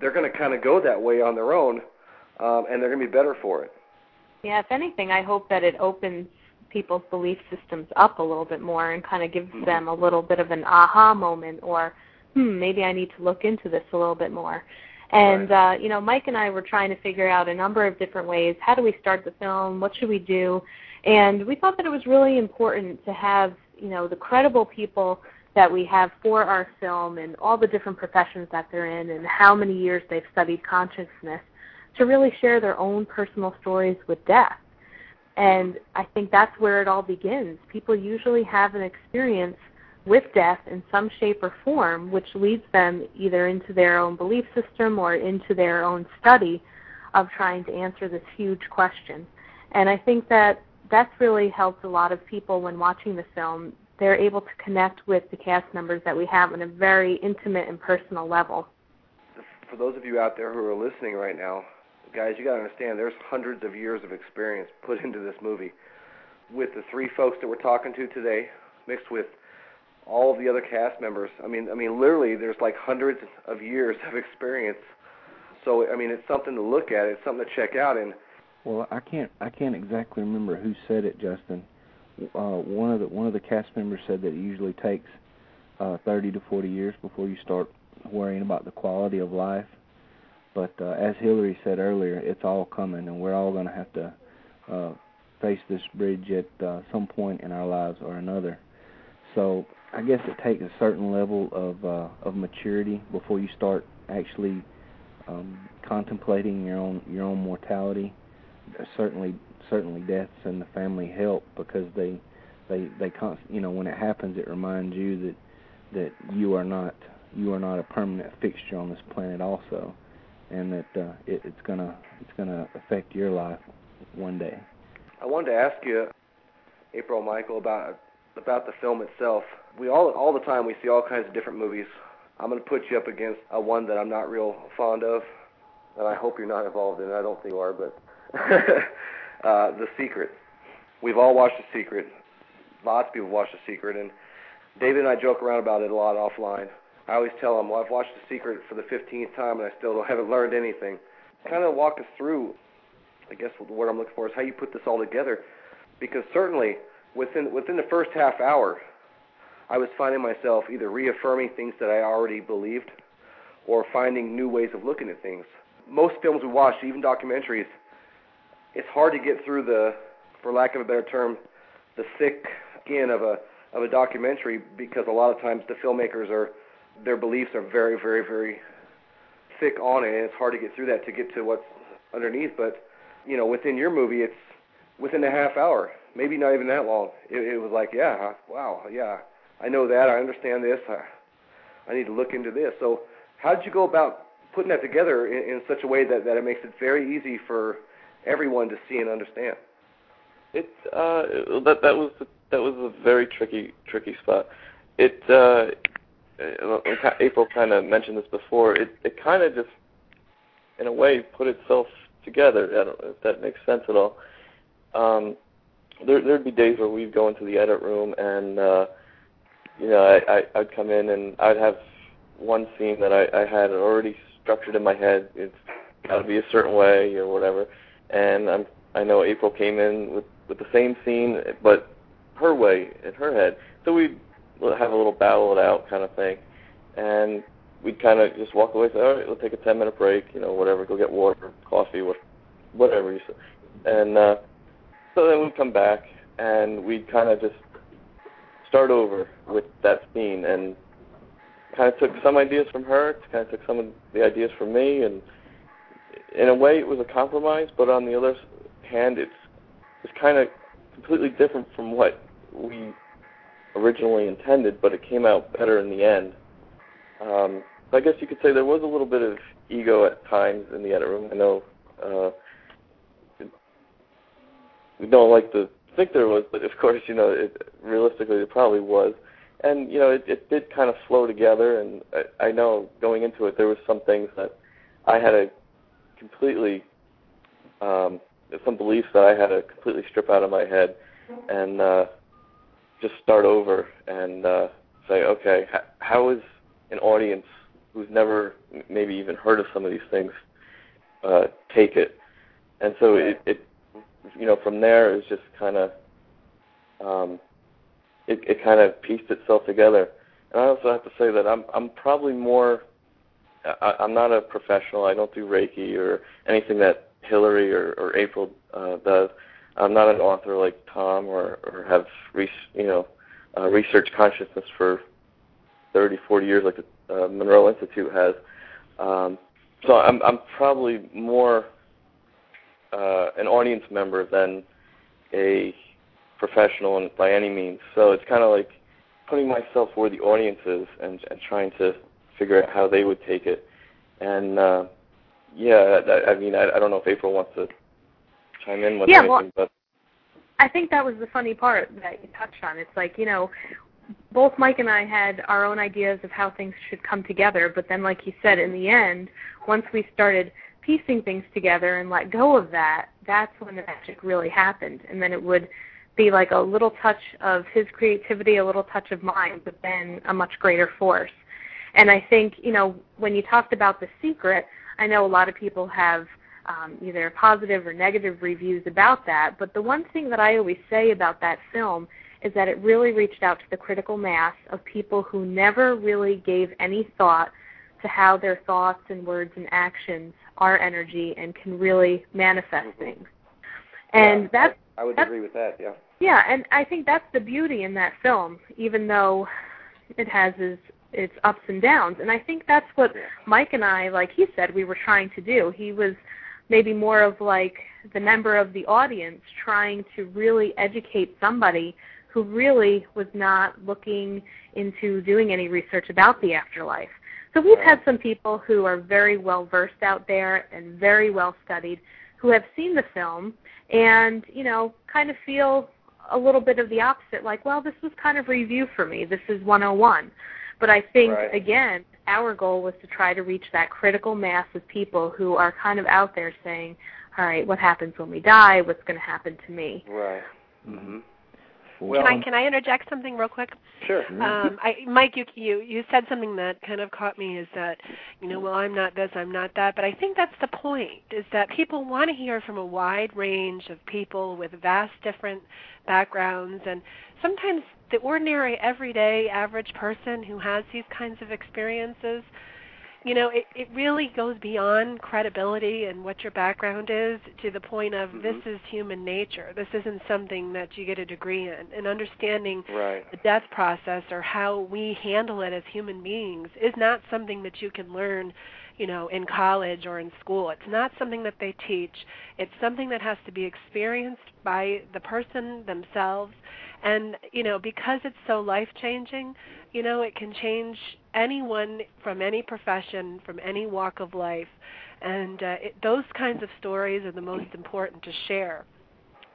they're going to kind of go that way on their own, um, and they're going to be better for it. Yeah, if anything, I hope that it opens people's belief systems up a little bit more and kind of gives them a little bit of an aha moment, or hmm, maybe I need to look into this a little bit more. And right. uh, you know, Mike and I were trying to figure out a number of different ways. How do we start the film? What should we do? And we thought that it was really important to have you know the credible people that we have for our film and all the different professions that they're in and how many years they've studied consciousness to really share their own personal stories with death. And I think that's where it all begins. People usually have an experience with death in some shape or form, which leads them either into their own belief system or into their own study of trying to answer this huge question. And I think that that's really helped a lot of people when watching the film. They're able to connect with the cast members that we have on a very intimate and personal level. For those of you out there who are listening right now, guys, you got to understand there's hundreds of years of experience put into this movie. With the three folks that we're talking to today, mixed with all of the other cast members. I mean, I mean, literally, there's like hundreds of years of experience. So, I mean, it's something to look at. It's something to check out. And well, I can't I can't exactly remember who said it, Justin. Uh, one of the one of the cast members said that it usually takes uh, 30 to 40 years before you start worrying about the quality of life. But uh, as Hillary said earlier, it's all coming, and we're all going to have to uh, face this bridge at uh, some point in our lives or another. So I guess it takes a certain level of uh, of maturity before you start actually um, contemplating your own your own mortality certainly certainly deaths in the family help because they they they const- you know when it happens it reminds you that that you are not you are not a permanent fixture on this planet also, and that uh, it, it's gonna it's gonna affect your life one day. I wanted to ask you, April, Michael, about about the film itself. We all all the time we see all kinds of different movies. I'm to put you up against a one that I'm not real fond of, and I hope you're not involved in. it. I don't think you are, but uh, The Secret. We've all watched The Secret. Lots of people watched The Secret, and David and I joke around about it a lot offline. I always tell him, well, I've watched The Secret for the 15th time, and I still haven't learned anything. Kind of walk us through, I guess the word I'm looking for is how you put this all together, because certainly within within the first half hour, I was finding myself either reaffirming things that I already believed, or finding new ways of looking at things. Most films we watch, even documentaries, it's hard to get through the, for lack of a better term, the thick skin of a of a documentary because a lot of times the filmmakers are their beliefs are very very very thick on it and it's hard to get through that to get to what's underneath but you know within your movie it's within a half hour maybe not even that long. It, it was like yeah wow yeah I know that I understand this I, I need to look into this. So how did you go about putting that together in, in such a way that that it makes it very easy for everyone to see and understand? It uh that that was that was a very tricky tricky spot. It uh April kind of mentioned this before. It it kind of just in a way put itself together. I don't know if that makes sense at all. Um, there there'd be days where we'd go into the edit room and uh, you know I, I I'd come in and I'd have one scene that I, I had already structured in my head. It's got to be a certain way or whatever, and I'm I know April came in with with the same scene, but her way in her head. So we'd have a little battle it out kind of thing, and we'd kind of just walk away. and Say, all right, we'll take a ten minute break, you know, whatever. Go get water, coffee, whatever you. And uh, so then we'd come back, and we'd kind of just start over with that scene, and kind of took some ideas from her, kind of took some of the ideas from me, and in a way it was a compromise. But on the other hand, it's it's kind of completely different from what we originally intended, but it came out better in the end. Um, I guess you could say there was a little bit of ego at times in the edit room. I know uh, we don't like to think there was, but of course, you know, it, realistically, it probably was. And you know, it, it did kind of flow together. And I, I know going into it, there was some things that I had to completely, um, some beliefs that I had to completely strip out of my head, and uh, just start over and uh, say, okay, how is an audience who's never maybe even heard of some of these things uh, take it? And so it, it, you know, from there it's just kind of, um, it, it kind of pieced itself together. And I also have to say that I'm I'm probably more, I, I'm not a professional. I don't do Reiki or anything that Hillary or, or April uh, does. I'm not an author like Tom or, or have re- you know uh, research consciousness for 30, 40 years like the uh, Monroe Institute has. Um, so I'm I'm probably more uh, an audience member than a professional by any means. So it's kind of like putting myself where the audience is and, and trying to figure out how they would take it. And uh, yeah, I, I mean, I, I don't know if April wants to chime in with yeah, anything, well, but I think that was the funny part that you touched on. It's like, you know, both Mike and I had our own ideas of how things should come together, but then like you said, in the end, once we started piecing things together and let go of that, that's when the magic really happened. And then it would be like a little touch of his creativity, a little touch of mine, but then a much greater force. And I think, you know, when you talked about the secret, I know a lot of people have um, either positive or negative reviews about that. But the one thing that I always say about that film is that it really reached out to the critical mass of people who never really gave any thought to how their thoughts and words and actions are energy and can really manifest mm-hmm. things. And yeah, that's I would that's, agree with that, yeah. Yeah, and I think that's the beauty in that film, even though it has its its ups and downs. And I think that's what Mike and I, like he said, we were trying to do. He was maybe more of like the member of the audience trying to really educate somebody who really was not looking into doing any research about the afterlife. So we've had some people who are very well versed out there and very well studied who have seen the film and, you know, kind of feel a little bit of the opposite, like, well, this was kind of review for me. This is 101. But I think, right. again, our goal was to try to reach that critical mass of people who are kind of out there saying, all right, what happens when we die? What's going to happen to me? Right. Mm-hmm. Well, can I can I interject something real quick? Sure. Um, I, Mike, you you you said something that kind of caught me is that, you know, well, I'm not this, I'm not that, but I think that's the point is that people want to hear from a wide range of people with vast different backgrounds, and sometimes the ordinary, everyday, average person who has these kinds of experiences you know, it, it really goes beyond credibility and what your background is to the point of mm-hmm. this is human nature. This isn't something that you get a degree in. And understanding right. the death process or how we handle it as human beings is not something that you can learn, you know, in college or in school. It's not something that they teach. It's something that has to be experienced by the person themselves. And, you know, because it's so life changing, you know, it can change anyone from any profession, from any walk of life. And uh, it, those kinds of stories are the most important to share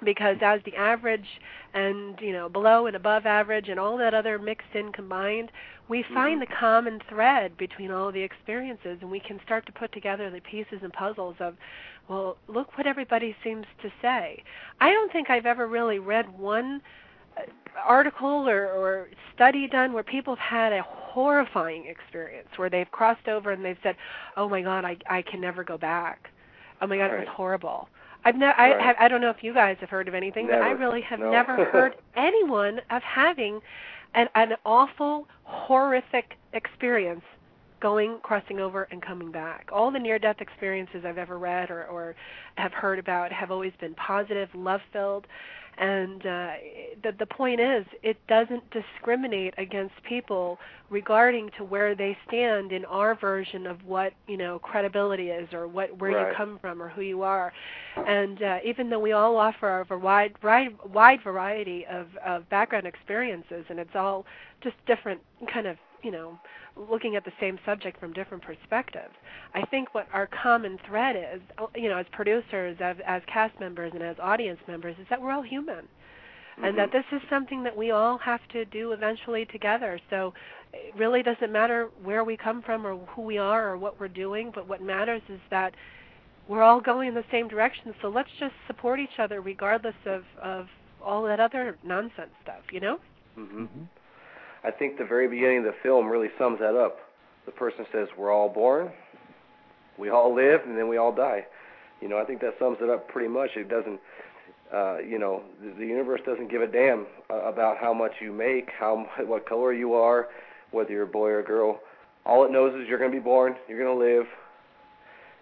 because as the average and you know below and above average and all that other mixed in combined we find mm-hmm. the common thread between all the experiences and we can start to put together the pieces and puzzles of well look what everybody seems to say i don't think i've ever really read one article or, or study done where people have had a horrifying experience where they've crossed over and they've said, "Oh my God, I I can never go back. Oh my God, right. it was horrible." I've ne- I have, I don't know if you guys have heard of anything, never. but I really have no. never heard anyone of having an an awful, horrific experience going, crossing over, and coming back. All the near-death experiences I've ever read or, or have heard about have always been positive, love-filled, and uh, the the point is, it doesn't discriminate against people regarding to where they stand in our version of what you know credibility is, or what where right. you come from, or who you are. And uh, even though we all offer a wide wide wide variety of of background experiences, and it's all just different kind of you know looking at the same subject from different perspectives. I think what our common thread is, you know, as producers, as, as cast members, and as audience members, is that we're all human. Mm-hmm. And that this is something that we all have to do eventually together. So it really doesn't matter where we come from or who we are or what we're doing, but what matters is that we're all going in the same direction. So let's just support each other regardless of, of all that other nonsense stuff, you know? Mm-hmm. I think the very beginning of the film really sums that up. The person says, "We're all born, we all live, and then we all die." You know, I think that sums it up pretty much. It doesn't, uh, you know, the, universe doesn't give a damn uh, about how much you make, how what color you are, whether you're a boy or a girl. All it knows is you're going to be born, you're going to live,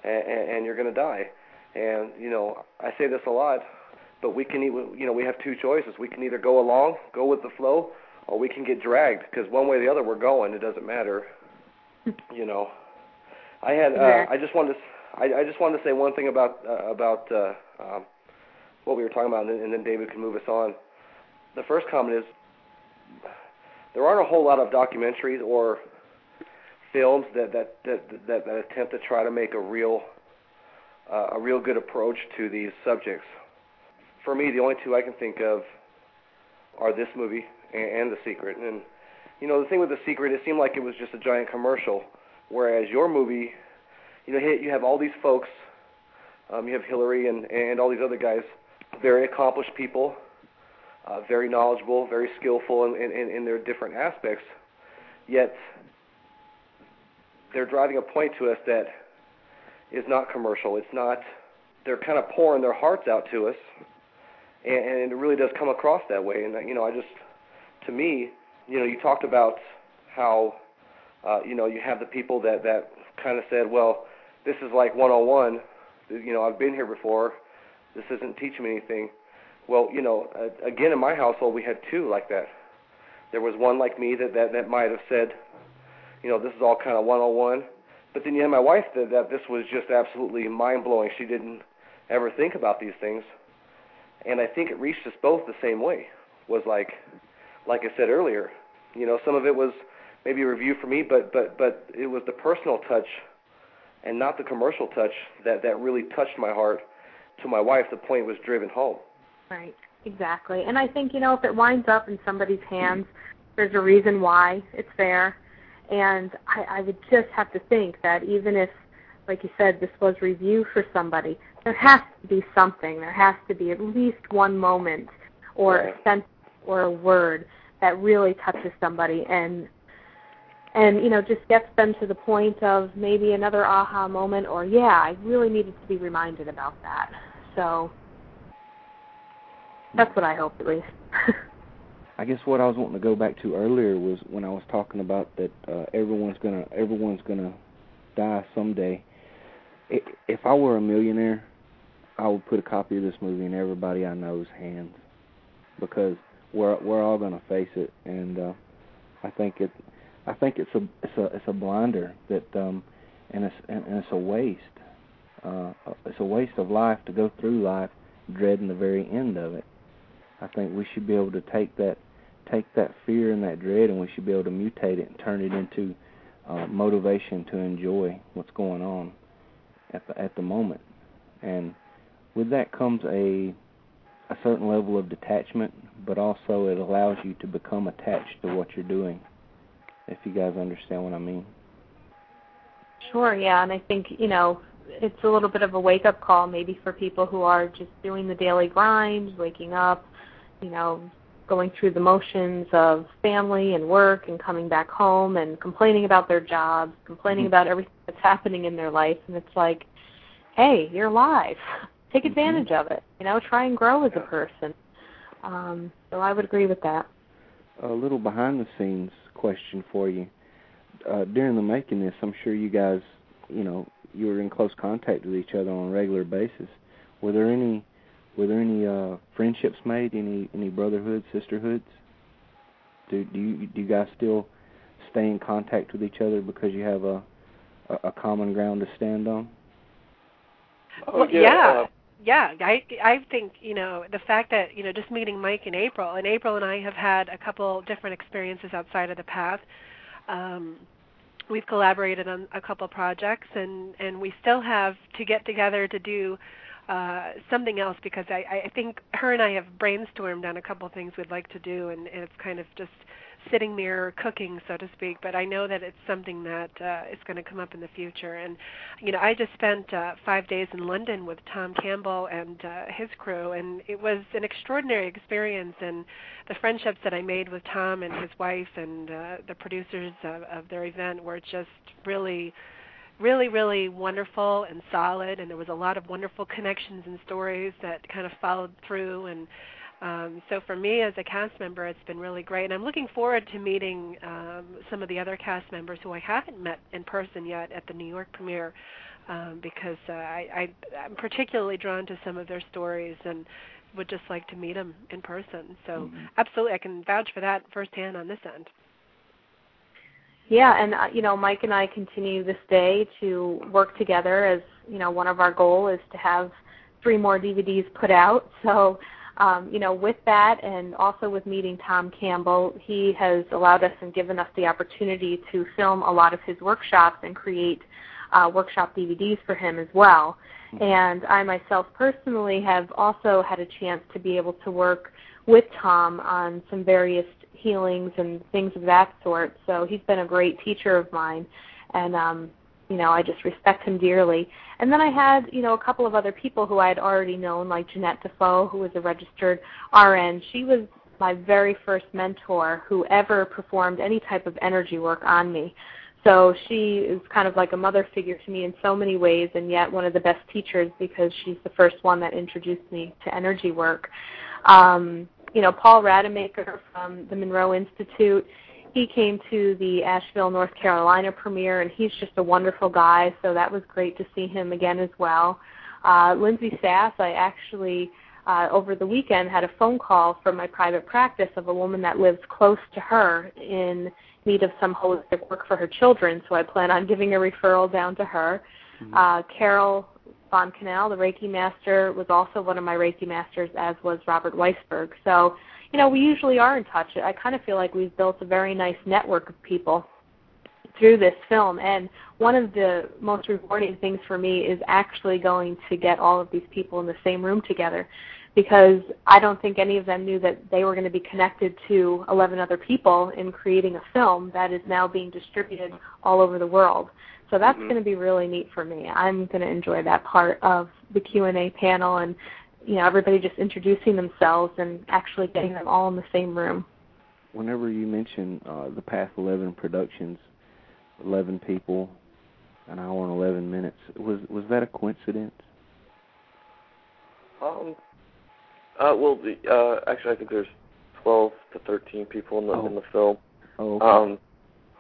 and, and you're going to die. And you know, I say this a lot, but we can, you know, we have two choices. We can either go along, go with the flow, or we can get dragged because one way or the other we're going. It doesn't matter. you know, I had. Uh, I just wanted to. I, I just wanted to say one thing about uh, about uh, um, what we were talking about, and then, and then David can move us on. The first comment is there aren't a whole lot of documentaries or films that that that that, that attempt to try to make a real uh, a real good approach to these subjects. For me, the only two I can think of are this movie and, and The Secret. And you know, the thing with The Secret, it seemed like it was just a giant commercial, whereas your movie, you know, you have all these folks, um, you have Hillary and and all these other guys, very accomplished people, uh, very knowledgeable, very skillful in, in, in their different aspects, yet they're driving a point to us that is not commercial. It's not. They're kind of pouring their hearts out to us, and, and it really does come across that way. And you know, I just to me, you know, you talked about how, uh, you know, you have the people that that kind of said, well, this is like 101. You know, I've been here before. This isn't teaching me anything. Well, you know, uh, again in my household we had two like that. There was one like me that that that might have said, you know, this is all kind of 101. But then you had my wife that that this was just absolutely mind blowing. She didn't ever think about these things, and I think it reached us both the same way. Was like, like I said earlier, you know, some of it was maybe a review for me, but but but it was the personal touch and not the commercial touch that that really touched my heart to my wife. The point was driven home. Right. Exactly. And I think you know if it winds up in somebody's hands, there's a reason why it's there. And I, I would just have to think that even if, like you said, this was review for somebody, there has to be something. There has to be at least one moment or Right. a sentence or a word that really touches somebody and and you know just gets them to the point of maybe another aha moment or yeah i really needed to be reminded about that so that's what i hope at least I guess what I was wanting to go back to earlier was when I was talking about that uh, everyone's gonna everyone's gonna die someday. If I were a millionaire, I would put a copy of this movie in everybody I know's hands because we're we're all gonna face it, and uh, I think it I think it's a it's a it's a blinder that um and it's and, and it's a waste. Uh, it's a waste of life to go through life dreading the very end of it. I think we should be able to take that take that fear and that dread and we should be able to mutate it and turn it into uh, motivation to enjoy what's going on at the at the moment. And with that comes a a certain level of detachment, but also it allows you to become attached to what you're doing. If you guys understand what I mean. Sure, yeah, and I think, you know, it's a little bit of a wake up call maybe for people who are just doing the daily grind, waking up, you know, going through the motions of family and work and coming back home and complaining about their jobs, complaining Mhm. about everything that's happening in their life and it's like, hey, you're alive. Take advantage of it. You know, try and grow as a person. Um, so I would agree with that. A little behind the scenes question for you. Uh, during the making this, I'm sure you guys, you know, you were in close contact with each other on a regular basis. Were there any were there any uh friendships made, any any brotherhoods, sisterhoods? Do do you do you guys still stay in contact with each other because you have a a, a common ground to stand on? Oh, Well, yeah. yeah. uh, yeah i i think you know the fact that you know just meeting mike in april and april and i have had a couple different experiences outside of the path um we've collaborated on a couple projects and and we still have to get together to do uh something else because i i think her and i have brainstormed on a couple things we'd like to do and, and it's kind of just sitting there cooking so to speak but i know that it's something that uh is going to come up in the future. And you know i just spent uh 5 days in london with tom campbell and uh his crew and it was an extraordinary experience. And the friendships that i made with tom and his wife and uh the producers of, of their event were just really really really wonderful and solid and there was a lot of wonderful connections and stories that kind of followed through and um, so for me as a cast member, it's been really great, and I'm looking forward to meeting um, some of the other cast members who I haven't met in person yet at the New York premiere, um, because uh, I, I, I'm particularly drawn to some of their stories and would just like to meet them in person. So Mhm. absolutely, I can vouch for that firsthand on this end. Yeah, and uh, you know, Mike and I continue this day to work together as you know, one of our goal is to have three more DVDs put out. So, um, you know, with that and also with meeting Tom Campbell, he has allowed us and given us the opportunity to film a lot of his workshops and create uh, workshop DVDs for him as well. And I myself personally have also had a chance to be able to work with Tom on some various healings and things of that sort. So he's been a great teacher of mine, and um, you know I just respect him dearly. And then I had you know a couple of other people who I had already known, like Jeanette Defoe, who was a registered RN. She was my very first mentor who ever performed any type of energy work on me. So she is kind of like a mother figure to me in so many ways, and yet one of the best teachers because she's the first one that introduced me to energy work. Um, you know, Paul Rademacher from the Monroe Institute, he came to the Asheville, North Carolina premiere, and he's just a wonderful guy, so that was great to see him again as well. Uh, Lindsay Sass, I actually, uh, over the weekend, had a phone call from my private practice of a woman that lives close to her in need of some holistic work for her children, so I plan on giving a referral down to her. Uh, Carol Von Canal, the Reiki master, was also one of my Reiki masters, as was Robert Weisberg. So, you know, we usually are in touch. I kind of feel like we've built a very nice network of people. through this film. And one of the most rewarding things for me is actually going to get all of these people in the same room together because I don't think any of them knew that they were going to be connected to 11 other people in creating a film that is now being distributed all over the world. So that's mm-hmm. going to be really neat for me. I'm going to enjoy that part of the Q&A panel and you know everybody just introducing themselves and actually getting them all in the same room. Whenever you mention uh, the Path 11 Productions, 11 people, an hour and 11 minutes, was was that a coincidence? Um, uh, well, the, uh, actually, I think there's 12 to 13 people in the oh. in the film. Oh. Okay. Um,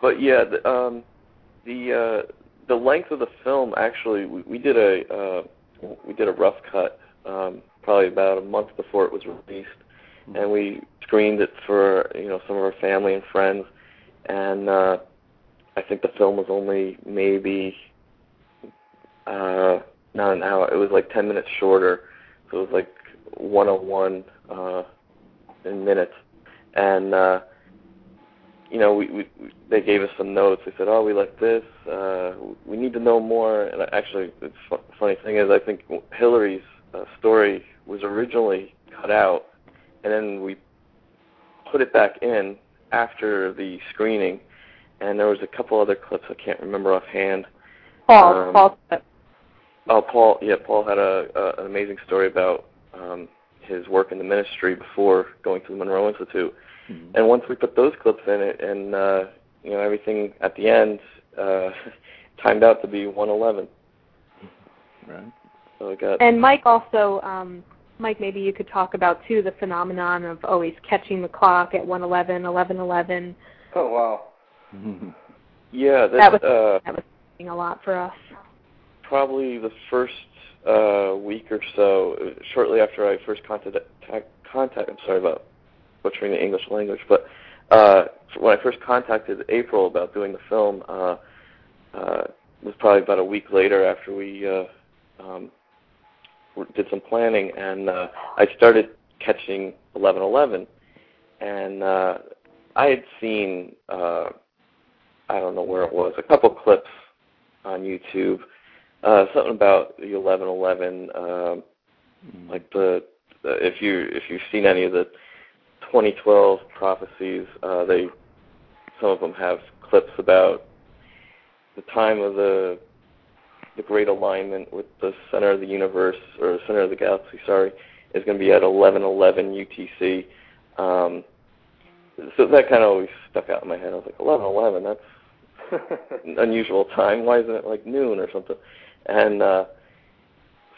but yeah, the, um, the uh, the length of the film actually, we, we did a uh, we did a rough cut um, probably about a month before it was released, mm-hmm. and we screened it for you know some of our family and friends, and uh, I think the film was only maybe uh, not an hour. It was like 10 minutes shorter, so it was like 101 uh, in minutes, and uh, you know, we, we they gave us some notes. They said, "Oh, we like this. Uh, we need to know more." And actually, the funny thing is, I think Hillary's uh, story was originally cut out, and then we put it back in after the screening. And there was a couple other clips I can't remember offhand. Paul, um, Paul. Oh, Paul. Yeah, Paul had a, a an amazing story about um, his work in the ministry before going to the Monroe Institute Mm-hmm. And once we put those clips in it, and uh, you know everything at the end uh, timed out to be 111. Right. So I got. And Mike also, um, Mike, maybe you could talk about too the phenomenon of always catching the clock at 111, 1111. Oh wow. Yeah, that, that was uh, that was a lot for us. Probably the first uh, week or so, shortly after I first contacted, contact. I'm sorry about butchering the English language, but uh, when I first contacted April about doing the film, uh, uh, it was probably about a week later after we uh, um, did some planning, and uh, I started catching 1111, and uh, I had seen uh, I don't know where it was, a couple clips on YouTube, uh, something about the 1111, uh, mm-hmm. like the, the if you if you've seen any of the 2012 prophecies. Uh, they some of them have clips about the time of the the great alignment with the center of the universe or the center of the galaxy. Sorry, is going to be at 11:11 UTC. Um, so that kind of always stuck out in my head. I was like, 11:11. That's unusual time. Why isn't it like noon or something? And uh,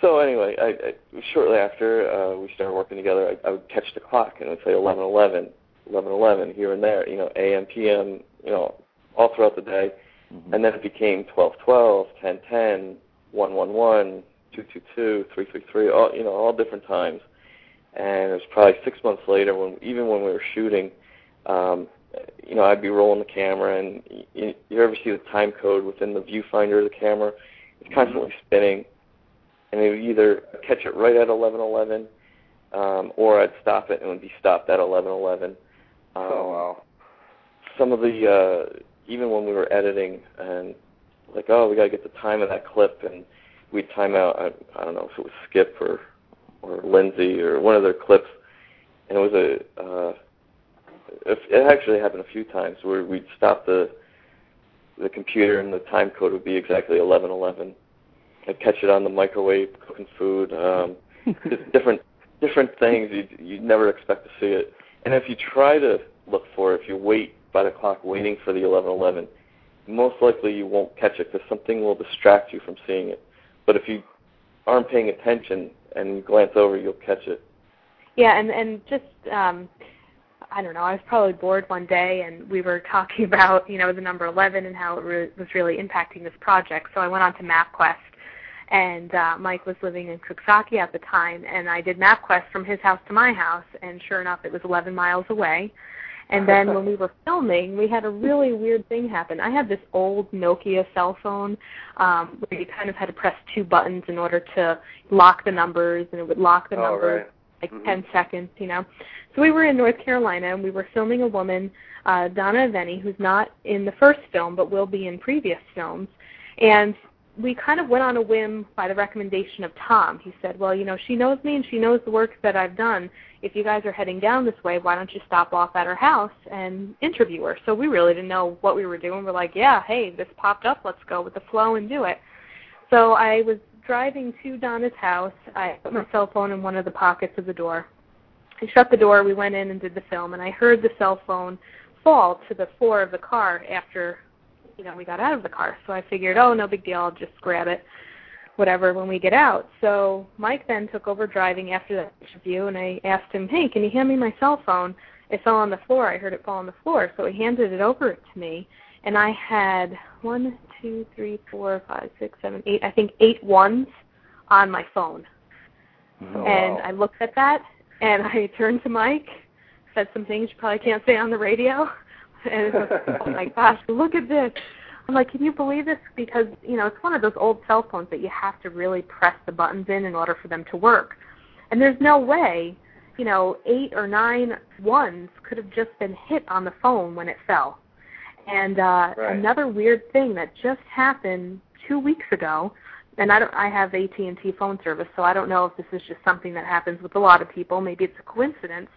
so anyway, I, I, shortly after uh, we started working together, I, I would catch the clock and it would say 11:11, 11:11 here and there, you know, a.m., p.m., you know, all throughout the day, mm-hmm. and then it became 12:12, 10:10, 111, 222, 333, all you know, all different times. And it was probably six months later when, even when we were shooting, um, you know, I'd be rolling the camera, and you, you ever see the time code within the viewfinder of the camera? It's constantly mm-hmm. spinning and it would either catch it right at 11:11, um, or I'd stop it and it would be stopped at 11:11. Um, oh wow! Some of the uh, even when we were editing and like, oh, we got to get the time of that clip, and we'd time out. I, I don't know if it was Skip or or Lindsay or one of their clips, and it was a. Uh, it actually happened a few times where we'd stop the the computer and the time code would be exactly 11:11 I'd catch it on the microwave cooking food. Um, just different different things you you'd never expect to see it. And if you try to look for it, if you wait by the clock waiting for the 11:11, most likely you won't catch it because something will distract you from seeing it. But if you aren't paying attention and glance over, you'll catch it. Yeah, and and just um I don't know. I was probably bored one day, and we were talking about you know the number 11 and how it re- was really impacting this project. So I went on to MapQuest and uh, Mike was living in Coxsackie at the time, and I did MapQuest from his house to my house, and sure enough, it was 11 miles away. And then when we were filming, we had a really weird thing happen. I had this old Nokia cell phone um, where you kind of had to press two buttons in order to lock the numbers, and it would lock the oh, numbers. Right. Like Mhm. 10 seconds, you know. So we were in North Carolina and we were filming a woman, uh, Donna Aveni, who's not in the first film but will be in previous films. And we kind of went on a whim by the recommendation of Tom. He said, "Well, you know, she knows me and she knows the work that I've done. If you guys are heading down this way, why don't you stop off at her house and interview her?" So we really didn't know what we were doing. We're like, "Yeah, hey, this popped up. Let's go with the flow and do it." So I was driving to Donna's house. I put my cell phone in one of the pockets of the door. I shut the door. We went in and did the film, and I heard the cell phone fall to the floor of the car after you know, we got out of the car. So I figured, oh, no big deal, I'll just grab it, whatever, when we get out. So Mike then took over driving after that interview, and I asked him, hey, can you hand me my cell phone? It fell on the floor. I heard it fall on the floor. So he handed it over to me, and I had one, two, three, four, five, six, seven, eight, I think eight ones on my phone. Oh, and. I looked at that, and I turned to Mike, said some things you probably can't say on the radio, and was, oh my gosh, look at this. I'm like, can you believe this? Because you know, it's one of those old cell phones that you have to really press the buttons in in order for them to work. And there's no way, you know, eight or nine ones could have just been hit on the phone when it fell. And uh, Right. another weird thing that just happened two weeks ago, and I don't, I have AT and T phone service, so I don't know if this is just something that happens with a lot of people. Maybe it's a coincidence,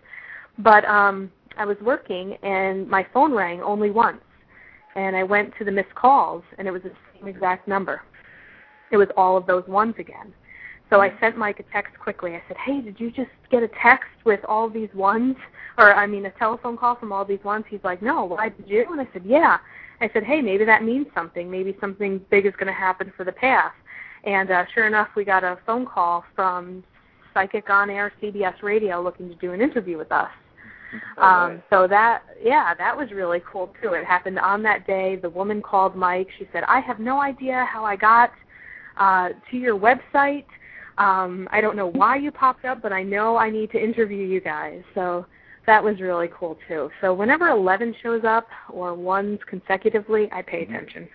but um, I was working and my phone rang only once, and I went to the missed calls, and it was the same exact number. It was all of those ones again. So I sent Mike a text quickly. I said, "Hey, did you just get a text with all these ones, or I mean, a telephone call from all these ones?" He's like, "No, why did you?" And I said, "Yeah." I said, "Hey, maybe that means something. Maybe something big is going to happen for the path." And uh, sure enough, we got a phone call from Psychic on Air CBS Radio looking to do an interview with us. Oh, Um, nice. so that, yeah, that was really cool too. It happened on that day. The woman called Mike. She said, "I have no idea how I got uh, to your website. Um, I don't know why you popped up, but I know I need to interview you guys." So that was really cool too. So whenever 11 shows up or ones consecutively, I pay Mhm. attention.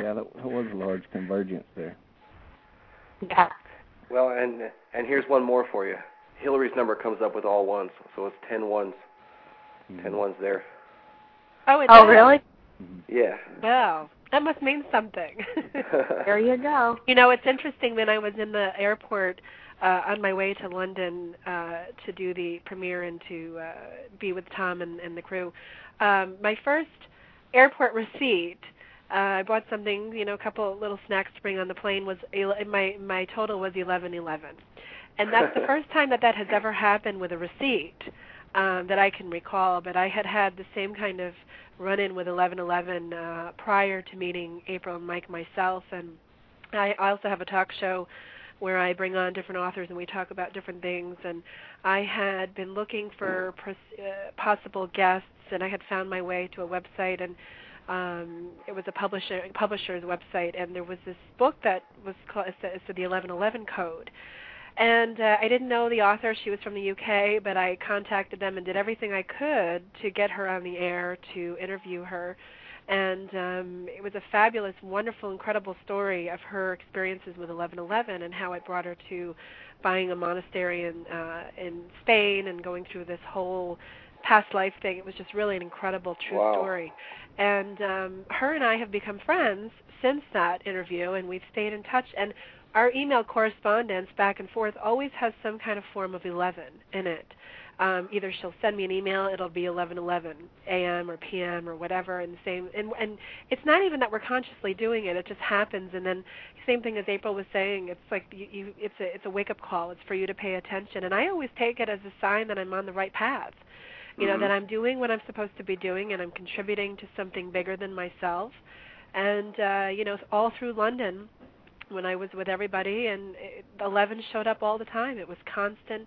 Yeah, that, that was a large convergence there. Yeah. Well, and and here's one more for you. Hillary's number comes up with all ones, so it's ten ones. Ten ones there. Oh, it Oh, does? really? Mhm. Yeah. Wow, that must mean something. There you go. You know, it's interesting. When I was in the airport uh, on my way to London uh, to do the premiere and to uh, be with Tom and, and the crew, um, my first airport receipt. Uh, I bought something, you know, a couple little snacks to bring on the plane. Was ele- my my total was eleven eleven, and that's the first time that that has ever happened with a receipt um, that I can recall. But I had had the same kind of run-in with eleven eleven uh, prior to meeting April and Mike myself, and I I also have a talk show where I bring on different authors and we talk about different things. And I had been looking for pros- uh, possible guests, and I had found my way to a website, and um, it was a publisher publisher's website, and there was this book that was called the, it's the 1111 Code. And uh, I didn't know the author. She was from the UK, but I contacted them and did everything I could to get her on the air to interview her and um, it was a fabulous, wonderful, incredible story of her experiences with 1111 and how it brought her to buying a monastery in uh, in Spain and going through this whole past life thing. It was just really an incredible, true Wow. story. And um, her and I have become friends since that interview, and we've stayed in touch. And our email correspondence back and forth always has some kind of form of 11 in it um, either she'll send me an email, it'll be 11:11 a.m. or p.m. or whatever, and the same. And and it's not even that we're consciously doing it; it just happens. And then same thing as April was saying, it's like you, you it's a it's a wake up call. It's for you to pay attention, and I always take it as a sign that I'm on the right path. You know Mhm. that I'm doing what I'm supposed to be doing, and I'm contributing to something bigger than myself. And uh, you know, all through London, when I was with everybody, and it, 11 showed up all the time. It was constant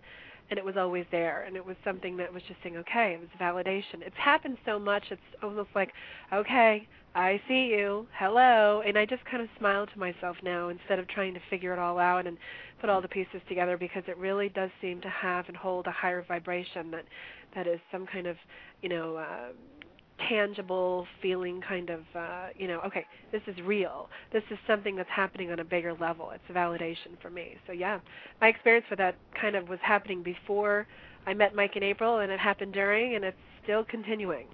and it was always there and it was something that was just saying okay it was validation it's happened so much it's almost like okay i see you hello and i just kind of smile to myself now instead of trying to figure it all out and put all the pieces together because it really does seem to have and hold a higher vibration that that is some kind of you know uh tangible feeling kind of uh you know okay this is real. This is something that's happening on a bigger level. It's a validation for me. So yeah my experience with that kind of was happening before i met mike in april and it happened during and it's still continuing.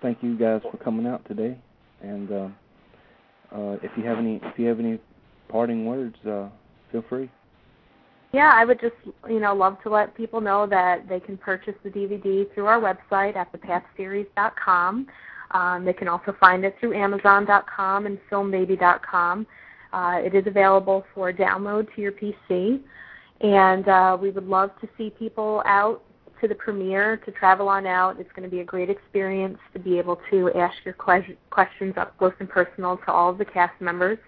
Thank you guys for coming out today. And uh uh if you have any if you have any parting words uh feel free yeah, I would just, you know, love to let people know that they can purchase the DVD through our website at thepathseries.com. Um, they can also find it through Amazon.com and FilmBaby.com. Uh, it is available for download to your PC, and uh, we would love to see people out to the premiere to travel on out. It's going to be a great experience to be able to ask your que- questions up close and personal to all of the cast members.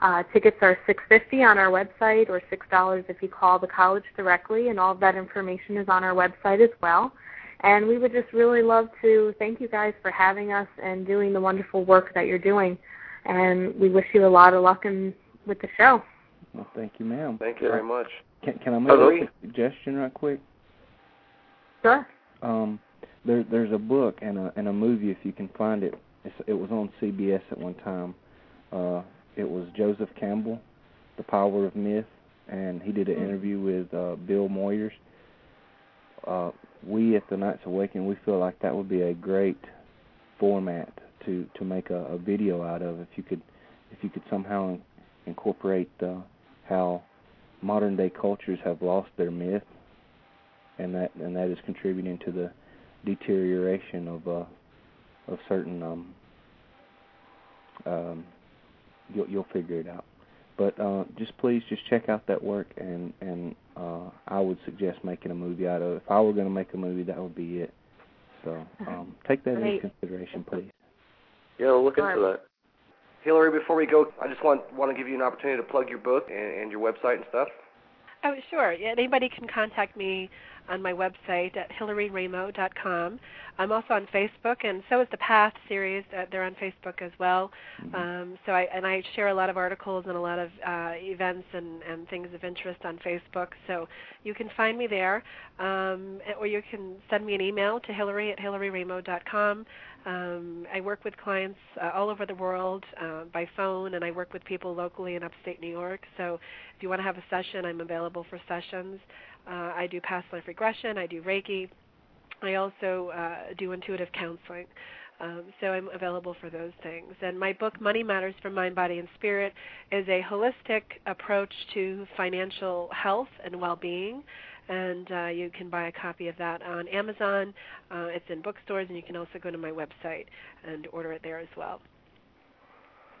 Uh, tickets are six fifty on our website, or six dollars if you call the college directly, and all of that information is on our website as well. And we would just really love to thank you guys for having us and doing the wonderful work that you're doing. And we wish you a lot of luck in, with the show. Well, thank you, ma'am. Thank you very much. Can, can I make a suggestion right quick? Sure. Um, there, there's a book and a and a movie if you can find it. It's, it was on CBS at one time. Uh, it was Joseph Campbell, The Power of Myth, and he did an mm-hmm. interview with uh, Bill Moyers. Uh, we at the Knights Awakening, we feel like that would be a great format to to make a, a video out of. If you could, if you could somehow incorporate uh, how modern day cultures have lost their myth, and that and that is contributing to the deterioration of uh, of certain um, um, you'll you'll figure it out. But uh, just please just check out that work, and and uh, I would suggest making a movie out of it. If I were going to make a movie, that would be it. So um, take that Great. into consideration, please. Yeah, we'll look into that. Hillary, before we go, I just want want to give you an opportunity to plug your book and, and your website and stuff. Oh, sure. Yeah, anybody can contact me on my website at hillaryraimo.com. I'm also on Facebook, and so is the Path series. Uh, they're on Facebook as well. Mm-hmm. Um, so I and I share a lot of articles and a lot of uh, events and, and things of interest on Facebook. So you can find me there, um, or you can send me an email to hillary at hillaryraimo.com. Um, I work with clients uh, all over the world uh, by phone, and I work with people locally in upstate New York. So if you want to have a session, I'm available for sessions. Uh, I do past life regression. I do Reiki. I also uh, do intuitive counseling. Um, so I'm available for those things. And my book, Money Matters for Mind, Body, and Spirit, is a holistic approach to financial health and well-being. And uh, you can buy a copy of that on Amazon. Uh, it's in bookstores, and you can also go to my website and order it there as well.